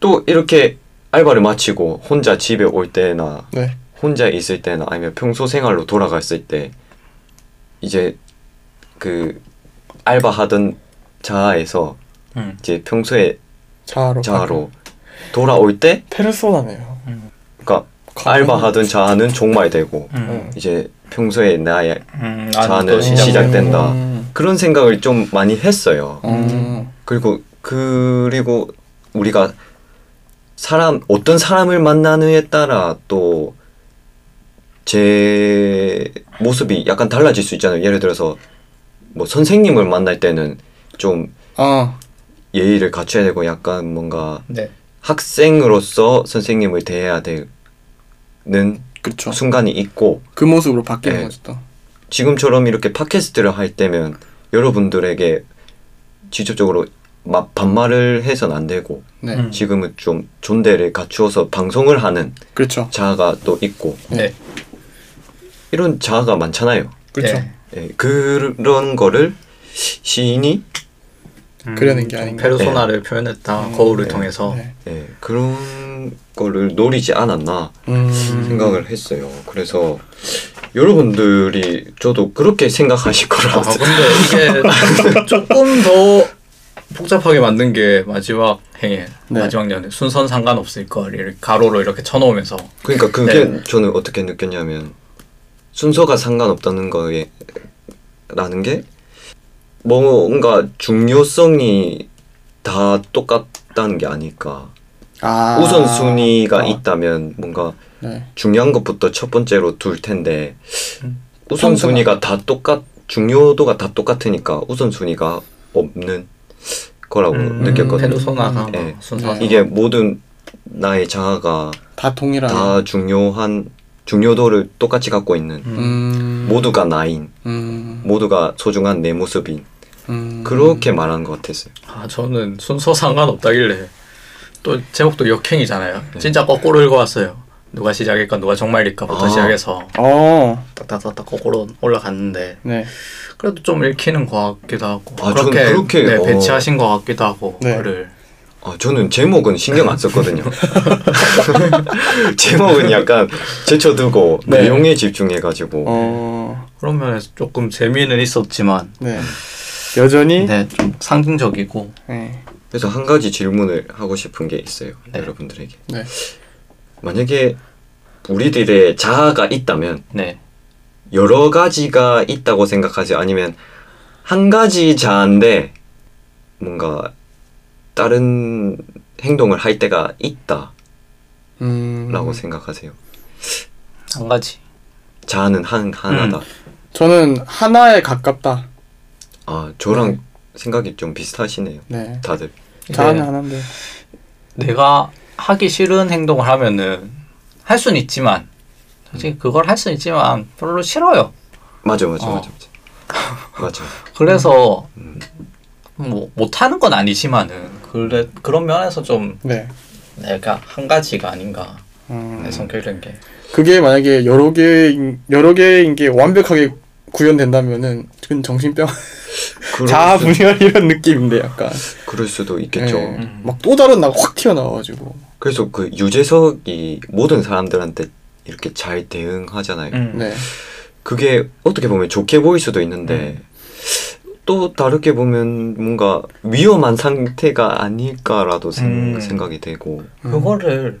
또 이렇게 알바를 마치고 혼자 집에 올 때나 네. 혼자 있을 때나 아니면 평소 생활로 돌아갔을 때 이제 그 알바 하던 자아에서 음. 이제 평소에 자아로. 자아로 돌아올 때 페르소나네요. 그러니까 알바 하던 자아는 종말 되고 음. 이제 평소에 나의 음, 자아는 또 시작. 시작된다. 음. 그런 생각을 좀 많이 했어요. 음. 그리고 그리고 우리가 사람 어떤 사람을 만나느냐에 따라 또 제 모습이 약간 달라질 수 있잖아요. 예를 들어서 뭐 선생님을 만날 때는 좀 아, 예의를 갖춰야 되고 약간 뭔가 네. 학생으로서 선생님을 대해야 되는 그렇죠. 순간이 있고 그 모습으로 바뀌는 네. 거죠. 또. 지금처럼 이렇게 팟캐스트를 할 때면 여러분들에게 직접적으로 막 반말을 해선 안 되고 네. 음. 지금은 좀 존대를 갖추어서 방송을 하는 그렇죠. 자아가 또 있고 네. 이런 자아가 많잖아요. 그렇죠. 네. 예, 그런 거를 시인이 음, 그려낸 게좀 아닌가. 페르소나를 표현했다. 음, 거울을 네. 통해서. 네. 예, 그런 거를 노리지 않았나 음. 생각을 했어요. 그래서 여러분들이 저도 그렇게 생각하실 아, 거라고 근데 이게 조금 더 복잡하게 만든 게 마지막 행에 네. 마지막 연에 순선 상관없을 걸 이렇게 가로로 이렇게 쳐놓으면서 그러니까 그게 네. 저는 어떻게 느꼈냐면 순서가 상관없다는 거에 라는 게 뭔가 중요성이 다 똑같다는 게 아닐까. 아. 우선순위가 아. 있다면 뭔가 네. 중요한 것부터 첫 번째로 둘 텐데 음. 우선순위가 다 똑같 중요도가 다 똑같으니까 우선순위가 없는 거라고 음, 느꼈거든요. 페르소나가 네. 순서 네. 이게 모든 나의 자아가 다 동일한. 다 중요한 중요도를 똑같이 갖고 있는 음. 음. 모두가 나인 음. 모두가 소중한 내 모습인 음. 그렇게 말하는 것 같았어요. 아 저는 순서 상관없다길래 또 제목도 역행이잖아요. 네. 진짜 거꾸로 읽어왔어요. 누가 시작일까 누가 정말일까부터 아. 시작해서 어. 딱딱딱딱 거꾸로 올라갔는데 네. 그래도 좀 읽히는 것 같기도 하고 아, 그렇게, 그렇게, 네, 어. 배치하신 것 같기도 하고 네. 글을 아, 저는 제목은 신경 안 썼거든요. 제목은 약간 제쳐두고 네. 내용에 집중해가지고 어. 그런 면에서 조금 재미는 있었지만 네. 여전히. 네. 네, 좀 상징적이고 그래서 한 가지 질문을 하고 싶은 게 있어요. 네. 여러분들에게 네. 만약에 우리들의 자아가 있다면 네. 여러 가지가 있다고 생각하세요? 아니면 한 가지 자아인데 뭔가 다른 행동을 할 때가 있다 음. 생각하세요? 한 가지. 자아는 한 하나다. 저는 하나에 가깝다. 아 저랑 네. 생각이 좀 비슷하시네요. 네. 다들. 자아는 이게 하나인데. 내가 하기 싫은 행동을 하면은 할 수는 있지만 사실 그걸 할 수는 있지만 별로 싫어요. 맞아 맞아 어. 맞아 맞아. 맞아. 그래서 음. 뭐 못하는 건 아니지만은 그래 그런 면에서 좀 네. 내가 한 가지가 아닌가 음. 내 성격이라는 게. 그게 만약에 여러 개 여러 개인 게 완벽하게 구현된다면은 그건 정신병 자아 수- 분열 이런 느낌인데 약간 그럴 수도 있겠죠. 네. 음. 막또 다른 나가 확 튀어나와가지고 그래서 그 유재석이 모든 사람들한테 이렇게 잘 대응하잖아요. 음. 네 그게 어떻게 보면 좋게 보일 수도 있는데 또 다르게 보면 뭔가 위험한 상태가 아닐까라도 생, 음. 생각이 되고 그거를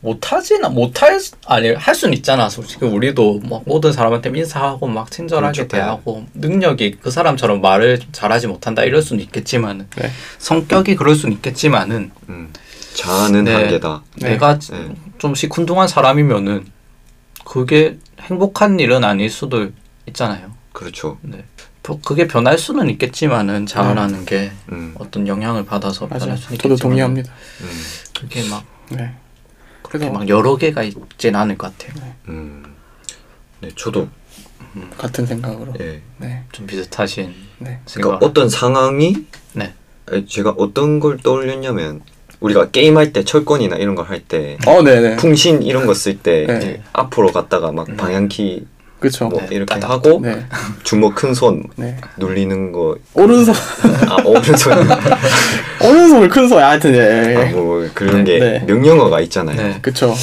못하지나 못할 아니 할 수는 있잖아 솔직히 우리도 뭐 모든 사람한테 인사하고 막 친절하게 그렇죠. 대하고 능력이 그 사람처럼 말을 잘하지 못한다 이럴 수는 있겠지만 네. 성격이 그럴 수는 있겠지만은 음, 자아는 네. 한계다. 네. 내가 네. 좀 시큰둥한 사람이면은 그게 행복한 일은 아닐 수도 있잖아요. 그렇죠. 네. 뭐 그게 변할 수는 있겠지만은 자아라는 게 음, 어떤 영향을 받아서 맞아요 변할 수는 저도 있겠지만 동의합니다 음, 그게 막네 그렇게 그래서 막 여러 개가 있진 않을 것 같아요. 음. 네, 저도 같은 생각으로 예. 네좀 비슷하신 네. 그러니까 어떤 상황이 네. 제가 어떤 걸 떠올렸냐면 우리가 게임할 때 철권이나 이런 걸 할 때 어, 네네. 풍신 이런 거 쓸 때 네. 앞으로 갔다가 막 음. 방향키 그쵸. 뭐 네, 이렇게 따닥. 하고 네. 주먹 큰 손 네. 눌리는 거 오른손, 아 오른손 오른손을 큰 손, 하여튼, 예. 예. 아, 뭐 그런 게 네. 명령어가 있잖아요. 네. 그쵸.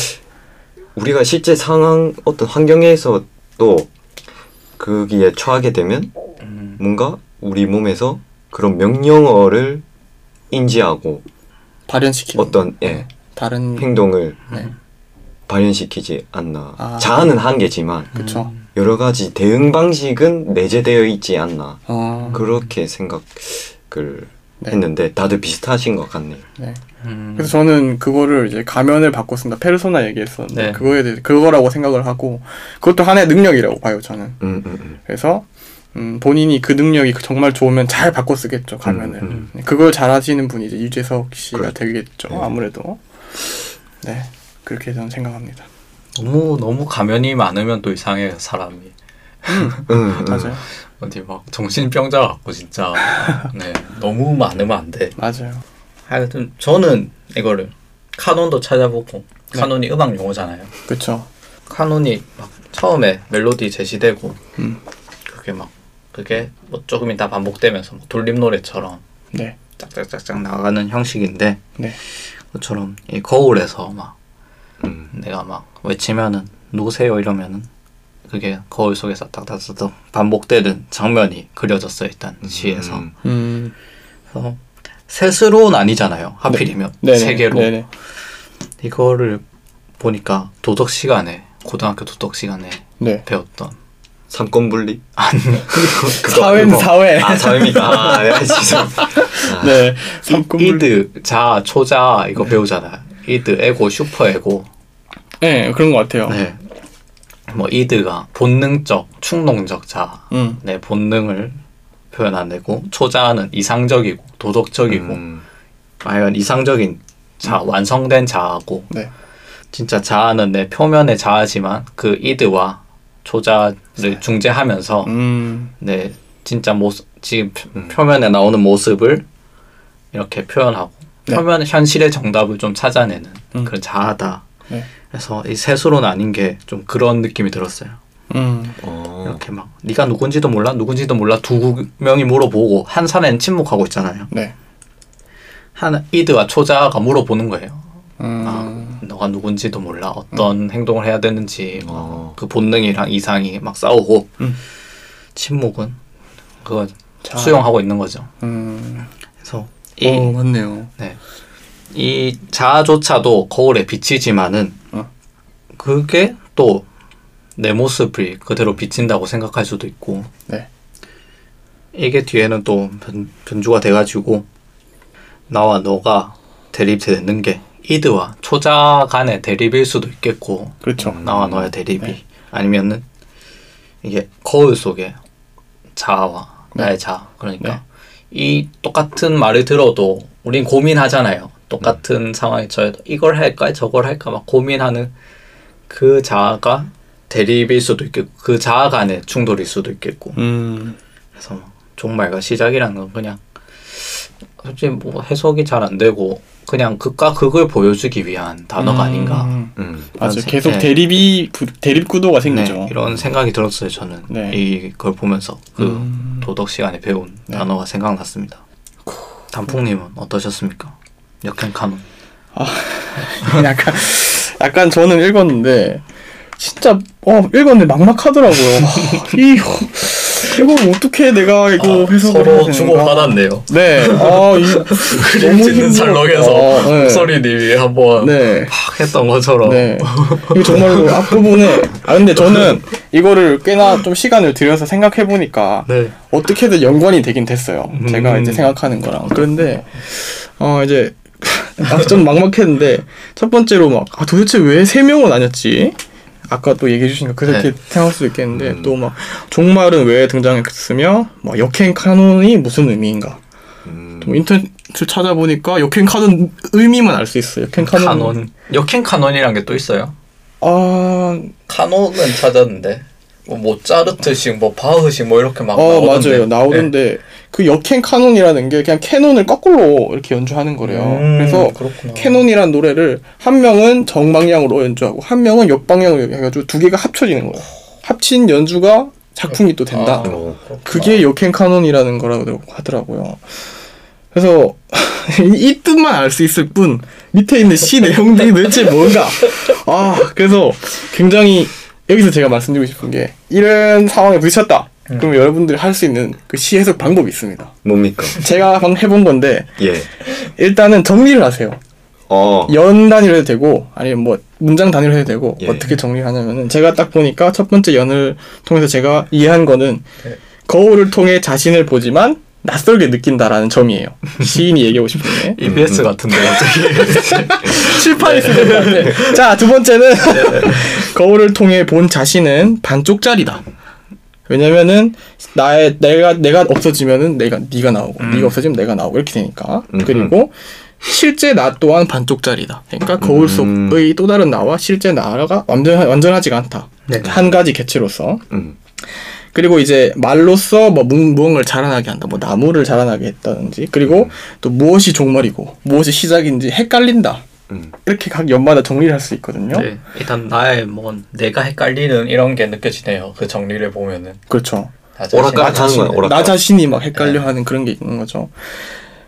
우리가 실제 상황 어떤 환경에서 또 거기에 처하게 되면 음, 뭔가 우리 몸에서 그런 명령어를 인지하고 발현시키는. 어떤 예 다른. 행동을 네. 발현시키지 않나. 아. 자아는 한계지만 그쵸. 음, 여러 가지 대응 방식은 내재되어 있지 않나. 어. 그렇게 생각을 네. 했는데 다들 비슷하신 것 같네요. 네. 음, 그래서 저는 그거를 이제 가면을 바꿨습니다. 페르소나 얘기했었는데 네. 그거에 대해 그거라고 생각을 하고 그것도 하나의 능력이라고 봐요 저는. 음, 음, 음. 그래서 음, 본인이 그 능력이 정말 좋으면 잘 바꿔 쓰겠죠 가면을. 음, 음. 네, 그걸 잘하시는 분이 이제 유재석 씨가 그렇죠. 되겠죠 네. 아무래도. 네 그렇게 저는 생각합니다. 너무 너무 가면이 많으면 또 이상해요 사람이. 음, 음. 맞아요, 어디 막 정신병자 같고 진짜. 네 너무 많으면 안 돼. 맞아요. 하여튼 저는 이거를 카논도 찾아보고 네. 카논이 음악 용어잖아요. 그렇죠. 카논이 막 처음에 멜로디 제시되고 음. 그게 막 그게 뭐 조금 있다 반복되면서 뭐 돌림 노래처럼 네, 짝짝짝짝 나가는 형식인데 네, 그처럼 이 거울에서 막 음. 내가 막 외치면은 누구세요 이러면은 그게 거울 속에서 딱딱딱딱 반복되는 장면이 그려졌어요 일단 시에서. 음. 음, 그래서 셋으로는 아니잖아요 하필이면. 네네, 세 개로. 네네. 이거를 보니까 도덕 시간에 고등학교 도덕 시간에 네. 배웠던 삼권 분리? 아니 사회는 사회. 아 사회입니까? 아, 네, 죄송합니다. 아, 네, 삼권분리. 이드 자 초자 이거 배우잖아요 이드 에고 슈퍼 에고 네, 그런 것 같아요. 네. 뭐 이드가 본능적 충동적 자 음, 내 본능을 표현하내고 초자는 이상적이고 도덕적이고 음, 과연 이상적인 자 완성된 자아고 네, 진짜 자아는 내 표면의 자아지만 그 이드와 초자를 중재하면서 음, 내 진짜 모습 지금 표- 음. 표면에 나오는 모습을 이렇게 표현하고 네. 표면 현실의 정답을 좀 찾아내는 음. 그런 자아다. 네. 그래서 이 셋으로 나뉜 게 좀 그런 느낌이 들었어요. 음, 어, 이렇게 막 네가 누군지도 몰라 누군지도 몰라 두 명이 물어보고 한 사람은 침묵하고 있잖아요. 네, 한 이드와 초자가 물어보는 거예요. 음, 아, 너가 누군지도 몰라 어떤 행동을 해야 되는지 뭐 어. 그 본능이랑 이상이 막 싸우고 음. 침묵은 그거 자, 수용하고 있는 거죠. 음, 그래서 이, 어, 맞네요. 네. 이 자아조차도 거울에 비치지만은 어. 그게 또 내 모습을 그대로 비친다고 생각할 수도 있고 네, 이게 뒤에는 또 변, 변주가 돼가지고 나와 너가 대립되는 게 이드와 초자 간의 대립일 수도 있겠고 그렇죠. 나와 너의 대립이 네. 아니면은 이게 거울 속에 자아와 네. 나의 자아 그러니까 네. 이 똑같은 말을 들어도 우린 고민하잖아요 똑같은 음. 상황에 처해도 이걸 할까 저걸 할까 막 고민하는 그 자아가 대립일 수도 있겠고 그 자아 간의 충돌일 수도 있겠고 음. 그래서 뭐 종말과 시작이라는 건 그냥 솔직히 뭐 해석이 잘 안 되고 그냥 극과 극을 보여주기 위한 단어가 아닌가 음. 음. 맞아. 생- 계속 네. 대립이 구- 대립 구도가 생기죠. 네, 이런 생각이 들었어요 저는 네. 이걸 보면서 그 음. 도덕 시간에 배운 네. 단어가 생각났습니다. 단풍님은 어떠셨습니까? 역행 카논. 약간 약간 저는 읽었는데 진짜 어 읽었는데 막막하더라고요. 이 이거 어떻게 내가 이거 해석을 해야 되는가? 받았네요. 네. 아, 이 너무 힘들어. 어, 네. 목소리님이 한번 네. 막 했던 것처럼 네. 이게 정말로 앞부분에 아 근데 저는 이거를 꽤나 좀 시간을 들여서 생각해 보니까 네. 어떻게든 연관이 되긴 됐어요. 제가 음. 이제 생각하는 거랑. 그런데 어 이제 아, 좀 막막했는데 첫 번째로 막 아, 도대체 왜 세 명은 아니었지? 아까 또 얘기해 주신 거 그렇게 네. 생각할 수도 있겠는데 음. 또막 종말은 왜 등장했으며 뭐 역행 카논이 무슨 의미인가? 음. 또 인터넷을 찾아보니까 역행 카논 의미만 알 수 있어요. 역행 카논. 카논. 역행 카논이란 게 또 있어요? 아, 카논은 찾았는데 뭐 모차르트식 뭐 바흐식 뭐 이렇게 막 어 나오던데. 맞아요 나오는데 그 역행 카논이라는 게 그냥 캐논을 거꾸로 이렇게 연주하는 거래요. 음, 그래서 그렇구나. 캐논이란 노래를 한 명은 정방향으로 연주하고 한 명은 역방향으로 해가지고 두 개가 합쳐지는 거예요. 합친 연주가 작품이 또 된다. 아, 어. 그게 역행 카논이라는 거라고 하더라고요. 그래서 이, 이 뜻만 알 수 있을 뿐 밑에 있는 시 내용들이 도대체 뭔가 아 그래서 굉장히 여기서 제가 말씀드리고 싶은 게 이런 상황에 부딪혔다. 그러면 여러분들이 할 수 있는 그 시 해석 방법이 있습니다. 뭡니까? 제가 방금 해본 건데 예. 일단은 정리를 하세요. 어. 연 단위로 해도 되고 아니면 뭐 문장 단위로 해도 되고 예. 어떻게 정리를 하냐면은 제가 딱 보니까 첫 번째 연을 통해서 제가 이해한 거는 네. 거울을 통해 자신을 보지만 낯설게 느낀다라는 점이에요. 시인이 얘기하고 싶은 게 EBS 같은데 갑자기. 칠판이 쓰는 것 같아. 자, 두 번째는 거울을 통해 본 자신은 반쪽짜리다. 왜냐면은 나의 내가 내가 없어지면은 내가 네가 나오고 음. 네가 없어지면 내가 나오고 이렇게 되니까 음흠. 그리고 실제 나 또한 반쪽짜리다. 그러니까 거울 음. 속의 또 다른 나와 실제 나가 완전 완전하지가 않다. 네. 한 가지 개체로서 음. 그리고 이제 말로써 뭐 무- 무언가를 자라나게 한다. 뭐 나무를 자라나게 했다든지 그리고 또 무엇이 종말이고 무엇이 시작인지 헷갈린다. 음. 이렇게 각 연마다 정리를 할 수 있거든요. 네, 일단 나의 뭐 내가 헷갈리는 이런 게 느껴지네요. 그 정리를 보면은 그렇죠. 나 자신. 오락가락 하는 거야. 오락가락. 나 자신이 막 헷갈려 하는 그런 게 있는 거죠.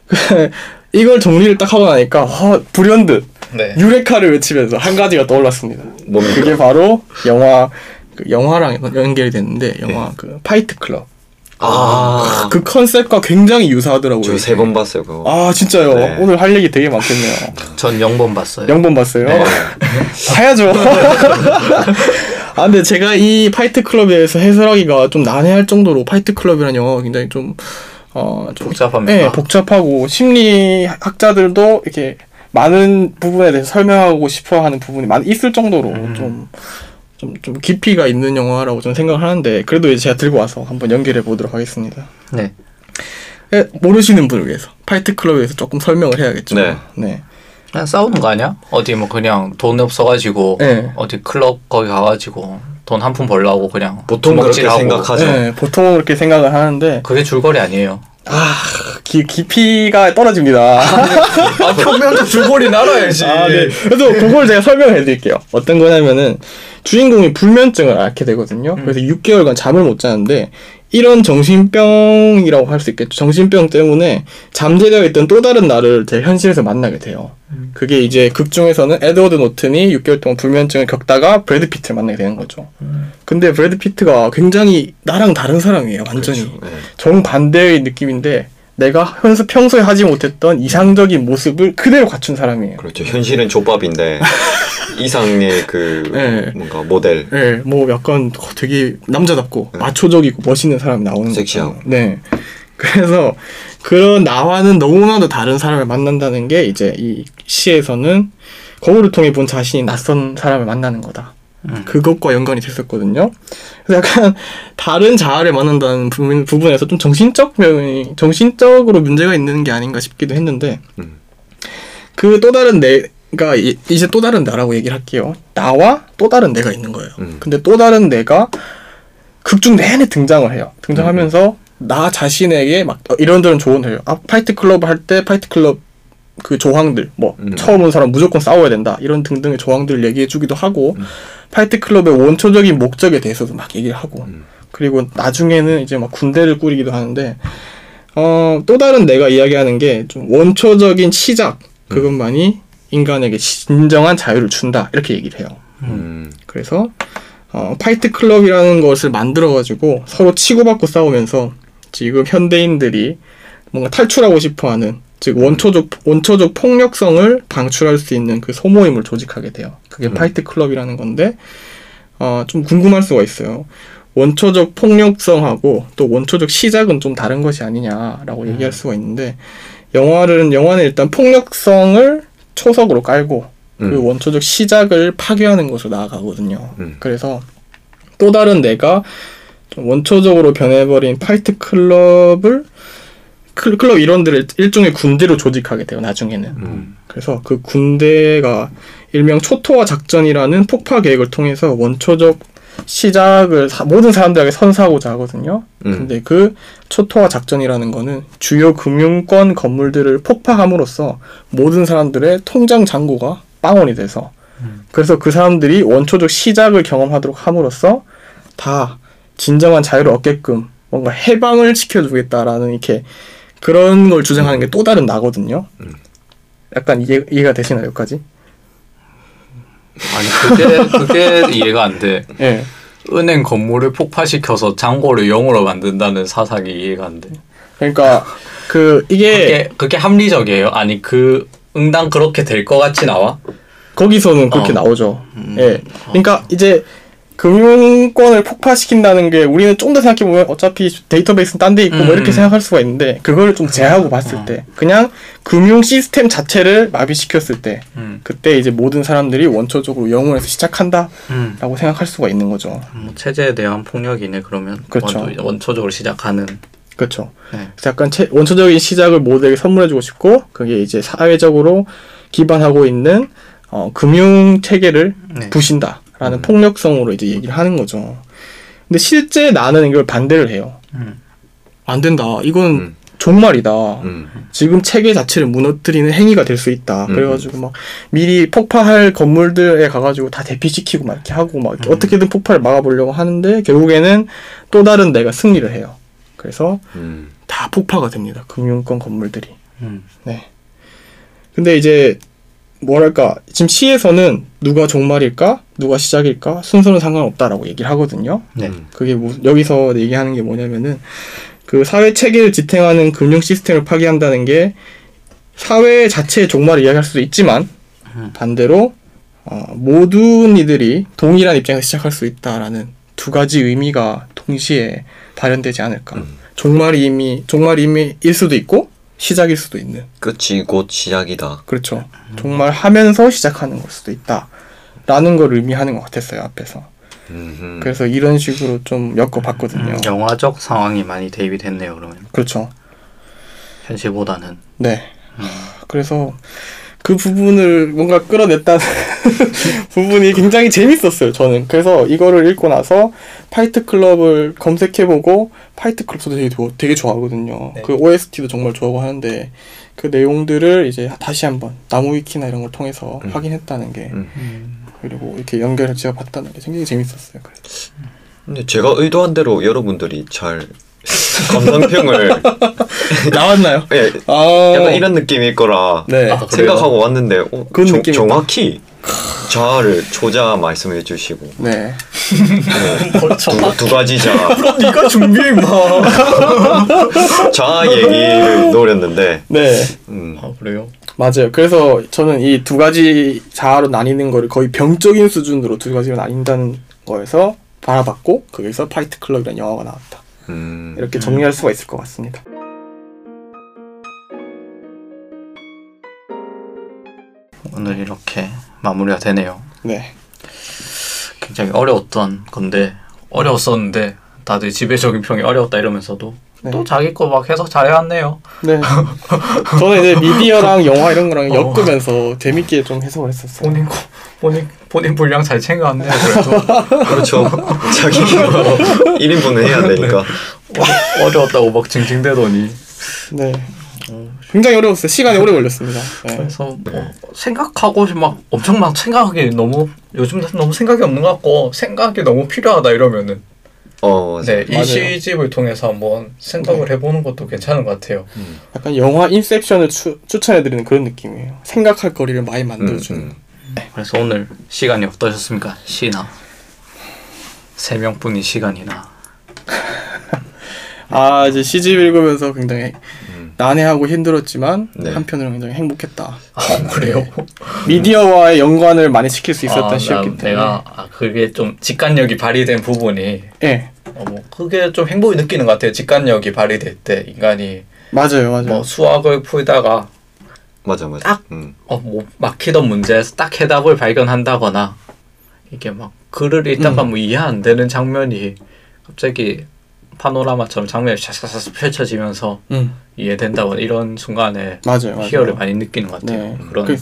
이걸 정리를 딱 하고 나니까 어, 불현듯 네. 유레카를 외치면서 한 가지가 떠올랐습니다. 뭡니까? 그게 바로 영화 그 영화랑 연결이 됐는데 영화 그 Fight Club 아. 그 컨셉과 굉장히 유사하더라고요. 저 세 번 봤어요, 그거. 아 진짜요. 네. 오늘 할 얘기 되게 많겠네요. 전 영번 봤어요. 영번 봤어요. 네. 봐야죠. 아 근데 제가 이 Fight Club에 대해서 해설하기가 좀 난해할 정도로 Fight Club이라는 영화가 굉장히 좀 어, 좀 복잡합니까? 네, 복잡하고 심리학자들도 이렇게 많은 부분에 대해서 설명하고 싶어 하는 부분이 많이 있을 정도로 음. 좀, 좀, 좀 깊이가 있는 영화라고 저는 생각을 하는데, 그래도 이제 제가 들고 와서 한번 연결해 보도록 하겠습니다. 네. 예, 모르시는 분을 위해서, Fight Club에 대해서 조금 설명을 해야겠죠. 네. 네. 그냥 싸우는 거 아니야? 어디 뭐 그냥 돈 없어가지고 네. 어디 클럽 거기 가가지고 돈 한 푼 벌라고 그냥 보통 그렇게 주먹질하고. 생각하죠. 네, 보통은 그렇게 생각을 하는데, 그게 줄거리 아니에요. 아, 기, 깊이가 떨어집니다. 아 평면도 줄거리 날아야지. 아, 네. 그래서 그걸 제가 설명해 드릴게요. 어떤 거냐면은 주인공이 불면증을 앓게 되거든요. 그래서 6개월간 잠을 못 자는데 이런 정신병이라고 할 수 있겠죠. 정신병 때문에 잠재되어 있던 또 다른 나를 제 현실에서 만나게 돼요. 그게 이제 극 중에서는 에드워드 노튼이 6개월 동안 불면증을 겪다가 브래드 피트를 만나게 되는 거죠. 근데 브래드 피트가 굉장히 나랑 다른 사람이에요. 완전히. 그렇죠. 네. 정반대의 느낌인데 내가 현서 평소에 하지 못했던 이상적인 모습을 그대로 갖춘 사람이에요. 그렇죠. 현실은 족밥인데 이상의 그 네. 뭔가 모델. 네, 뭐 약간 되게 남자답고 네. 마초적이고 멋있는 사람이 나오는 섹시하고. 거죠. 네. 그래서 그런 나와는 너무나도 다른 사람을 만난다는 게 이제 이 시에서는 거울을 통해 본 자신이 낯선 사람을 만나는 거다. 음. 그것과 연관이 됐었거든요. 그래서 약간 다른 자아를 만난다는 부분, 부분에서 좀 정신적 면이 정신적으로 문제가 있는 게 아닌가 싶기도 했는데 음. 그 또 다른 내가 이- 이제 또 다른 나라고 얘기를 할게요. 나와 또 다른 내가 있는 거예요. 음. 근데 또 다른 내가 극중 내내 등장을 해요. 등장하면서 나 자신에게 막 어, 이런저런 조언을 해요. 아, Fight Club 할 때 Fight Club 그 조항들 뭐 음. 처음 온 사람 무조건 싸워야 된다 이런 등등의 조항들을 얘기해 주기도 하고 음. 파이트 클럽의 원초적인 목적에 대해서도 막 얘기를 하고 음. 그리고 나중에는 이제 막 군대를 꾸리기도 하는데 어, 또 다른 내가 이야기하는 게 좀 원초적인 시작 그것만이 인간에게 진정한 자유를 준다 이렇게 얘기를 해요. 음. 그래서 어, 파이트 클럽이라는 것을 만들어 가지고 서로 치고받고 싸우면서 지금 현대인들이 뭔가 탈출하고 싶어하는 즉 원초적 원초적 폭력성을 방출할 수 있는 그 소모임을 조직하게 돼요. 그게 음. 파이트 클럽이라는 건데 어, 좀 궁금할 수가 있어요. 원초적 폭력성하고 또 원초적 시작은 좀 다른 것이 아니냐라고 얘기할 수가 있는데 영화는 영화는 일단 폭력성을 초석으로 깔고 그 음. 원초적 시작을 파괴하는 것으로 나아가거든요. 음. 그래서 또 다른 내가 좀 원초적으로 변해버린 파이트 클럽을 클- 클럽 일원들을 일종의 군대로 조직하게 돼요. 나중에는. 음. 그래서 그 군대가 일명 초토화 작전이라는 폭파 계획을 통해서 원초적 시작을 사- 모든 사람들에게 선사하고자 하거든요. 음. 근데 그 초토화 작전이라는 거는 주요 금융권 건물들을 폭파함으로써 모든 사람들의 통장 잔고가 빵원이 돼서 그래서 그 사람들이 원초적 시작을 경험하도록 함으로써 다 진정한 자유를 얻게끔 뭔가 해방을 시켜주겠다라는 이렇게 그런 걸 주장하는 게 또 다른 나거든요. 음. 약간 이해, 이해가 되시나요, 여기까지? 아니 그게 그게 이해가 안 돼. 예. 은행 건물을 폭파시켜서 잔고를 0으로 만든다는 사상이 이해가 안 돼. 그러니까 그 이게 그게 그게 합리적이에요? 아니 그 응당 그렇게 될 것 같이 나와? 거기서는 그렇게 어. 나오죠. 음. 예. 그러니까 이제 금융권을 폭파시킨다는 게 우리는 좀 더 생각해 보면 어차피 데이터베이스는 딴 데 있고 뭐 이렇게 음. 생각할 수가 있는데 그걸 좀 제하고 봤을 어. 때 그냥 금융 시스템 자체를 마비시켰을 때 음. 그때 이제 모든 사람들이 원초적으로 영웅에서 시작한다라고 음. 생각할 수가 있는 거죠. 뭐 체제에 대한 폭력이네 그러면 그렇죠. 원초, 원초적으로 시작하는 그렇죠. 네. 약간 체- 원초적인 시작을 모두에게 선물해주고 싶고 그게 이제 사회적으로 기반하고 있는 어, 금융 체계를 네. 부신다 라는 폭력성으로 이제 얘기를 하는 거죠. 근데 실제 나는 이걸 반대를 해요. 음. 안 된다. 이건 음. 종말이다. 음. 지금 체계 자체를 무너뜨리는 행위가 될 수 있다. 음. 그래가지고 막 미리 폭파할 건물들에 가가지고 다 대피시키고 막 이렇게 하고 막 이렇게 음. 어떻게든 폭발을 막아보려고 하는데 결국에는 또 다른 내가 승리를 해요. 그래서 음. 다 폭파가 됩니다. 금융권 건물들이. 음. 네. 근데 이제 뭐랄까 지금 시에서는 누가 종말일까, 누가 시작일까 순서는 상관없다라고 얘기를 하거든요. 네. 음. 그게 뭐, 여기서 얘기하는 게 뭐냐면은 그 사회 체계를 지탱하는 금융 시스템을 파괴한다는 게 사회 자체의 종말을 이야기할 수도 있지만 음. 반대로 어, 모든 이들이 동일한 입장에서 시작할 수 있다라는 두 가지 의미가 동시에 발현되지 않을까. 음. 종말이 이미 종말이 이미일 수도 있고 시작일 수도 있는. 끝이 곧 시작이다. 그렇죠. 정말 하면서 시작하는 걸 수도 있다. 라는 걸 의미하는 것 같았어요, 앞에서. 음. 그래서 이런 식으로 좀 엮어봤거든요. 음, 영화적 상황이 많이 대입이 됐네요 그러면 그렇죠. 현실보다는 네. 그래서 그 부분을 뭔가 끌어냈다는 부분이 굉장히 재밌었어요, 저는. 그래서 이거를 읽고 나서 파이트 클럽을 검색해보고 파이트 클럽 저도 되게, 되게 좋아하거든요. 네. 그 OST도 정말 좋아하고 하는데 그 내용들을 이제 다시 한번 나무 위키나 이런 걸 통해서 음. 확인했다는 게 음. 그리고 이렇게 연결해 제가 봤다는 게 굉장히 재밌었어요. 그래서. 근데 제가 의도한 대로 여러분들이 잘 감상평을 나왔나요? 예, 아, 약간 이런 느낌일 거라 네. 아? 생각하고 왔는데 어, 그런 정- 느낌이다. 정확히 자아를 조자 말씀해 주시고 네. 두, 두 가지 자 네가 준비해 마. 자아 얘기를 노렸는데 네. 음, 아 그래요? 맞아요. 그래서 저는 이 두 가지 자아로 나뉘는 거를 거의 병적인 수준으로 두 가지로 나뉜다는 거에서 바라봤고 거기서 파이트 클럽이라는 영화가 나왔다. 음. 이렇게 정리할 수가 있을 것 같습니다. 오늘 이렇게 마무리가 되네요. 네. 굉장히 어려웠던 건데 어려웠었는데 다들 지배적인 평이 어려웠다 이러면서도 네. 또 자기 거 막 해석 잘해왔네요. 네. 저는 이제 미디어랑 영화 이런 거랑 어. 엮으면서 재밌게 좀 해석을 했었어요. 본인 거 본인 본인 분량 잘 챙겨왔네요. 그래도 그렇죠. 자기 뭐 1인분은 해야 되니까. 어려, 어려웠다고 막 징징대더니 네. 굉장히 어려웠어요. 시간이 오래 걸렸습니다. 네. 그래서 뭐 생각하고 막 엄청 막 생각하기 너무 요즘 너무 생각이 없는 것 같고 생각이 너무 필요하다 이러면은 어. 네, 이 맞아요. 시집을 통해서 한번 생각을 해보는 것도 괜찮은 것 같아요. 약간 영화 인셉션을 추, 추천해드리는 그런 느낌이에요. 생각할 거리를 많이 만들어주는. 음, 그래서 오늘 시간이 어떠셨습니까? 시나 세 명뿐인 시간이나 아 이제 시집 읽으면서 굉장히 음. 난해하고 힘들었지만 네. 한편으로는 굉장히 행복했다. 아 그래요? 미디어와의 연관을 많이 시킬 수 있었던 아, 시였기 나- 때문에. 내가 아, 그게 좀 직관력이 발휘된 부분이 예, 어, 뭐 그게 좀 행복이 느끼는 것 같아요. 직관력이 발휘될 때 인간이 맞아요, 맞아요. 뭐 수학을 풀다가 맞아, 맞아. 딱! 음. 어, 뭐 막히던 문제에서 딱 해답을 발견한다거나 이게 막 글을 읽다가 음. 뭐 이해 안 되는 장면이 갑자기 파노라마처럼 장면이 샤샤샤 펼쳐지면서 음, 이해된다거나 이런 순간에 맞아요, 맞아요. 희열을 많이 느끼는 것 같아요. 네. 그런 그,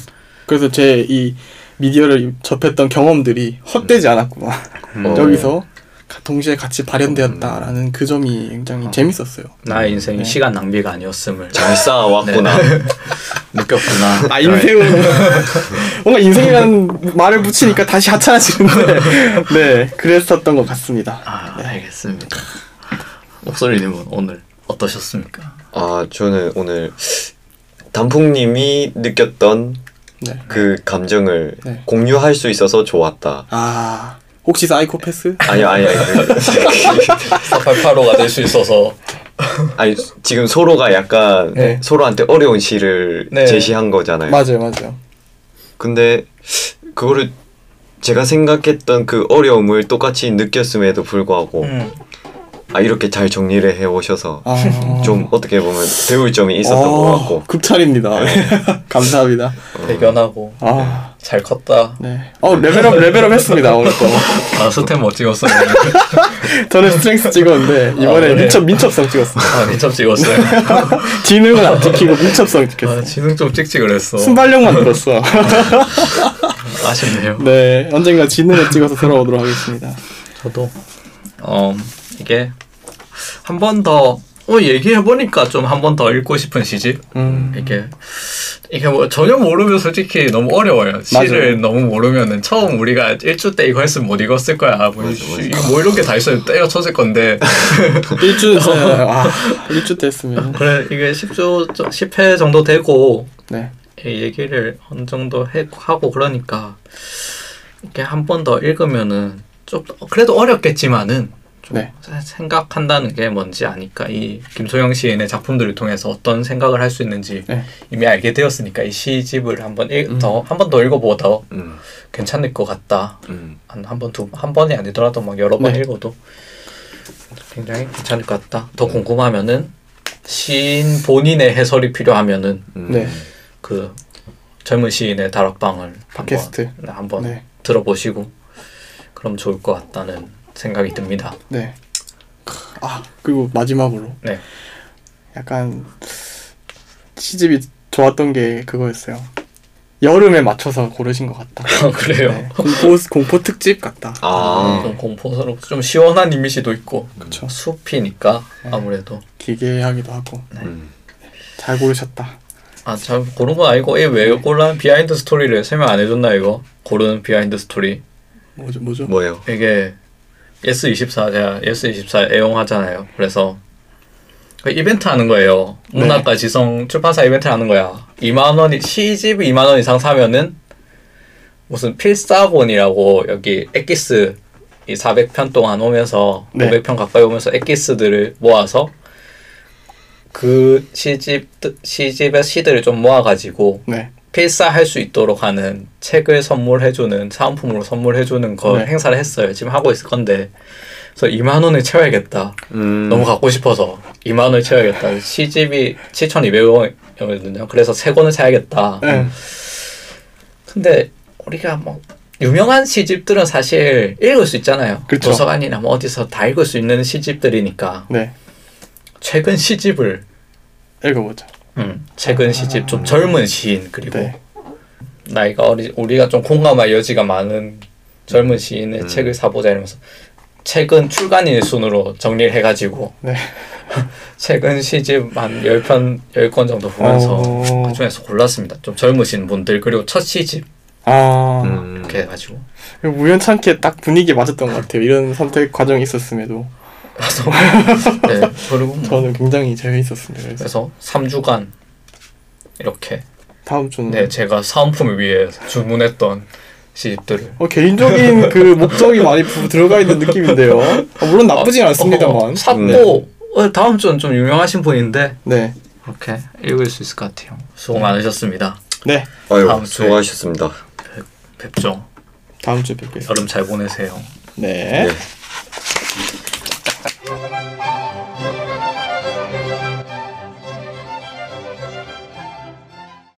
그래서 제 이 미디어를 접했던 경험들이 헛되지 않았구나. 음, 어. 여기서 가- 동시에 같이 발현되었다라는 그 점이 굉장히 재밌었어요. 나의 인생이 네. 시간 낭비가 아니었음을 잘 쌓아왔구나. 느꼈구나. 아 인생은 뭔가 인생이라는 말을 붙이니까 다시 하찮아지는데 네 그랬었던 것 같습니다. 아, 알겠습니다. 목소리님은 오늘 어떠셨습니까? 아, 저는 오늘 단풍님이 느꼈던 네. 그 감정을 네. 공유할 수 있어서 좋았다. 아 혹시 사이코패스? 아니요, 아니요, 아니요. 4885가 될 수 있어서 아니, 지금 서로가 약간 네. 서로한테 어려운 시를 네. 제시한 거잖아요. 맞아요, 맞아요. 근데 그거를 제가 생각했던 그 어려움을 똑같이 느꼈음에도 불구하고 음, 아 이렇게 잘 정리를 해 오셔서 아, 좀 어떻게 보면 배울 점이 있었던 어, 것 같고 극찬입니다. 감사합니다. 대견하고 아, 잘 컸다. 네. 어 level up level up 했습니다 오늘 또. 아 stat 못 찍었어요. 저는 strength 찍었는데 이번에 아, 그래? 민첩 민첩성 찍었어. 아 민첩 찍었어요. 지능은 안 찍히고 민첩성 아 찍혔어. 지능 좀 찍지 그랬어. 순발력만 들었어. 아쉽네요. 네, 언젠가 지능을 찍어서 돌아오도록 하겠습니다. 저도 어 이게 한 번 더 어, 얘기해 보니까 좀 한 번 더 읽고 싶은 시집. 음, 이게 이게 뭐 전혀 모르면 솔직히 너무 어려워요. 시를 맞아요. 너무 모르면은 처음 우리가 일주 때 이거 했으면 못 읽었을 거야. 뭐, 맞아, 씨, 맞아. 이거 뭐 이런 게 다 있어요. 때려 쳤을 건데. 일주 아 일주 됐으면 그래 이게 10주 10회 정도 되고 네, 이 얘기를 어느 정도 해, 하고 그러니까 이렇게 한 번 더 읽으면은 좀 그래도 어렵겠지만은 좀 네. 생각한다는 게 뭔지 아니까 이 김소영 시인의 작품들을 통해서 어떤 생각을 할 수 있는지 네. 이미 알게 되었으니까 이 시집을 한번 음. 더한 번 더 읽어보다 음, 괜찮을 것 같다. 음, 한한번두한 번이 아니더라도 막 여러 번 네. 읽어도 굉장히 괜찮을 것 같다. 더 궁금하면은 시인 본인의 해설이 필요하면은 음. 네. 그 젊은 시인의 다락방을 팟캐스트. 한번, 한번 네, 들어보시고 그럼 좋을 것 같다는 생각이 듭니다. 네. 아 그리고 마지막으로 네. 약간 시집이 좋았던 게 그거였어요. 여름에 맞춰서 고르신 것 같다. 그래요. 네, 공포 공포 특집 같다. 아, 좀 공포스럽고 좀 시원한 이미지도 있고 그렇죠. 숲이니까 네. 아무래도 기괴하기도 하고 음. 잘 고르셨다. 아참 고른 건 아니고 이 왜 고른 behind story를 설명 안 해줬나 이거 고르는 behind story 뭐죠, 뭐죠? 뭐예요? 이게 예스24 제가 예스24 애용하잖아요. 그래서 그 이벤트 하는 거예요. 네. 문학과 지성 출판사 이벤트 하는 거야. 2만 원이 시집 2만 원 이상 사면은 무슨 필사본이라고 여기 엑기스 이 400편 동안 오면서 네. 500편 가까이 오면서 엑기스들을 모아서 그 시집 시집의 시들을 좀 모아가지고 네, 필사할 수 있도록 하는 책을 선물해주는 사은품으로 선물해주는 거 네. 행사를 했어요. 지금 하고 있을 건데 그래서 2만 원을 채워야겠다. 음, 너무 갖고 싶어서 2만 원을 채워야겠다. 시집이 7,200원이거든요. 그래서 세 권을 사야겠다. 네. 근데 우리가 뭐 유명한 시집들은 사실 읽을 수 있잖아요. 그쵸. 도서관이나 뭐 어디서 다 읽을 수 있는 시집들이니까 네. 최근 시집을 읽어보자. 음, 최근 시집 좀 젊은 시인 그리고 네. 나이가 어리 우리가 좀 공감할 여지가 많은 젊은 시인의 음. 책을 사보자 이러면서 최근 출간일 순으로 정리를 해가지고 네. 최근 시집 한 10편, 10권 정도 보면서 어. 그중에서 골랐습니다. 좀 젊으신 분들 그리고 첫 시집 아 음. 이렇게 해가지고 우연찮게 딱 분위기에 맞았던 것 같아요. 이런 선택 과정이 있었음에도 그래서 네 그리고 뭐 저는 굉장히 재미있었습니다. 그래서 그래서 3주간 이렇게 다음 주는 네 제가 사은품을 위해 주문했던 시집들을 어, 개인적인 그 목적이 많이 부- 들어가 있는 느낌인데요. 어, 물론 나쁘진 않습니다만. 어, 샀고 어, 다음 주는 좀 유명하신 분인데 네. 이렇게 읽을 수 있을 것 같아요. 수고 많으셨습니다. 네. 아유 다음 주에. 수고하셨습니다. 뵙 죠. 다음 주에 뵙겠습니다. 여름 잘 보내세요. 네. 네.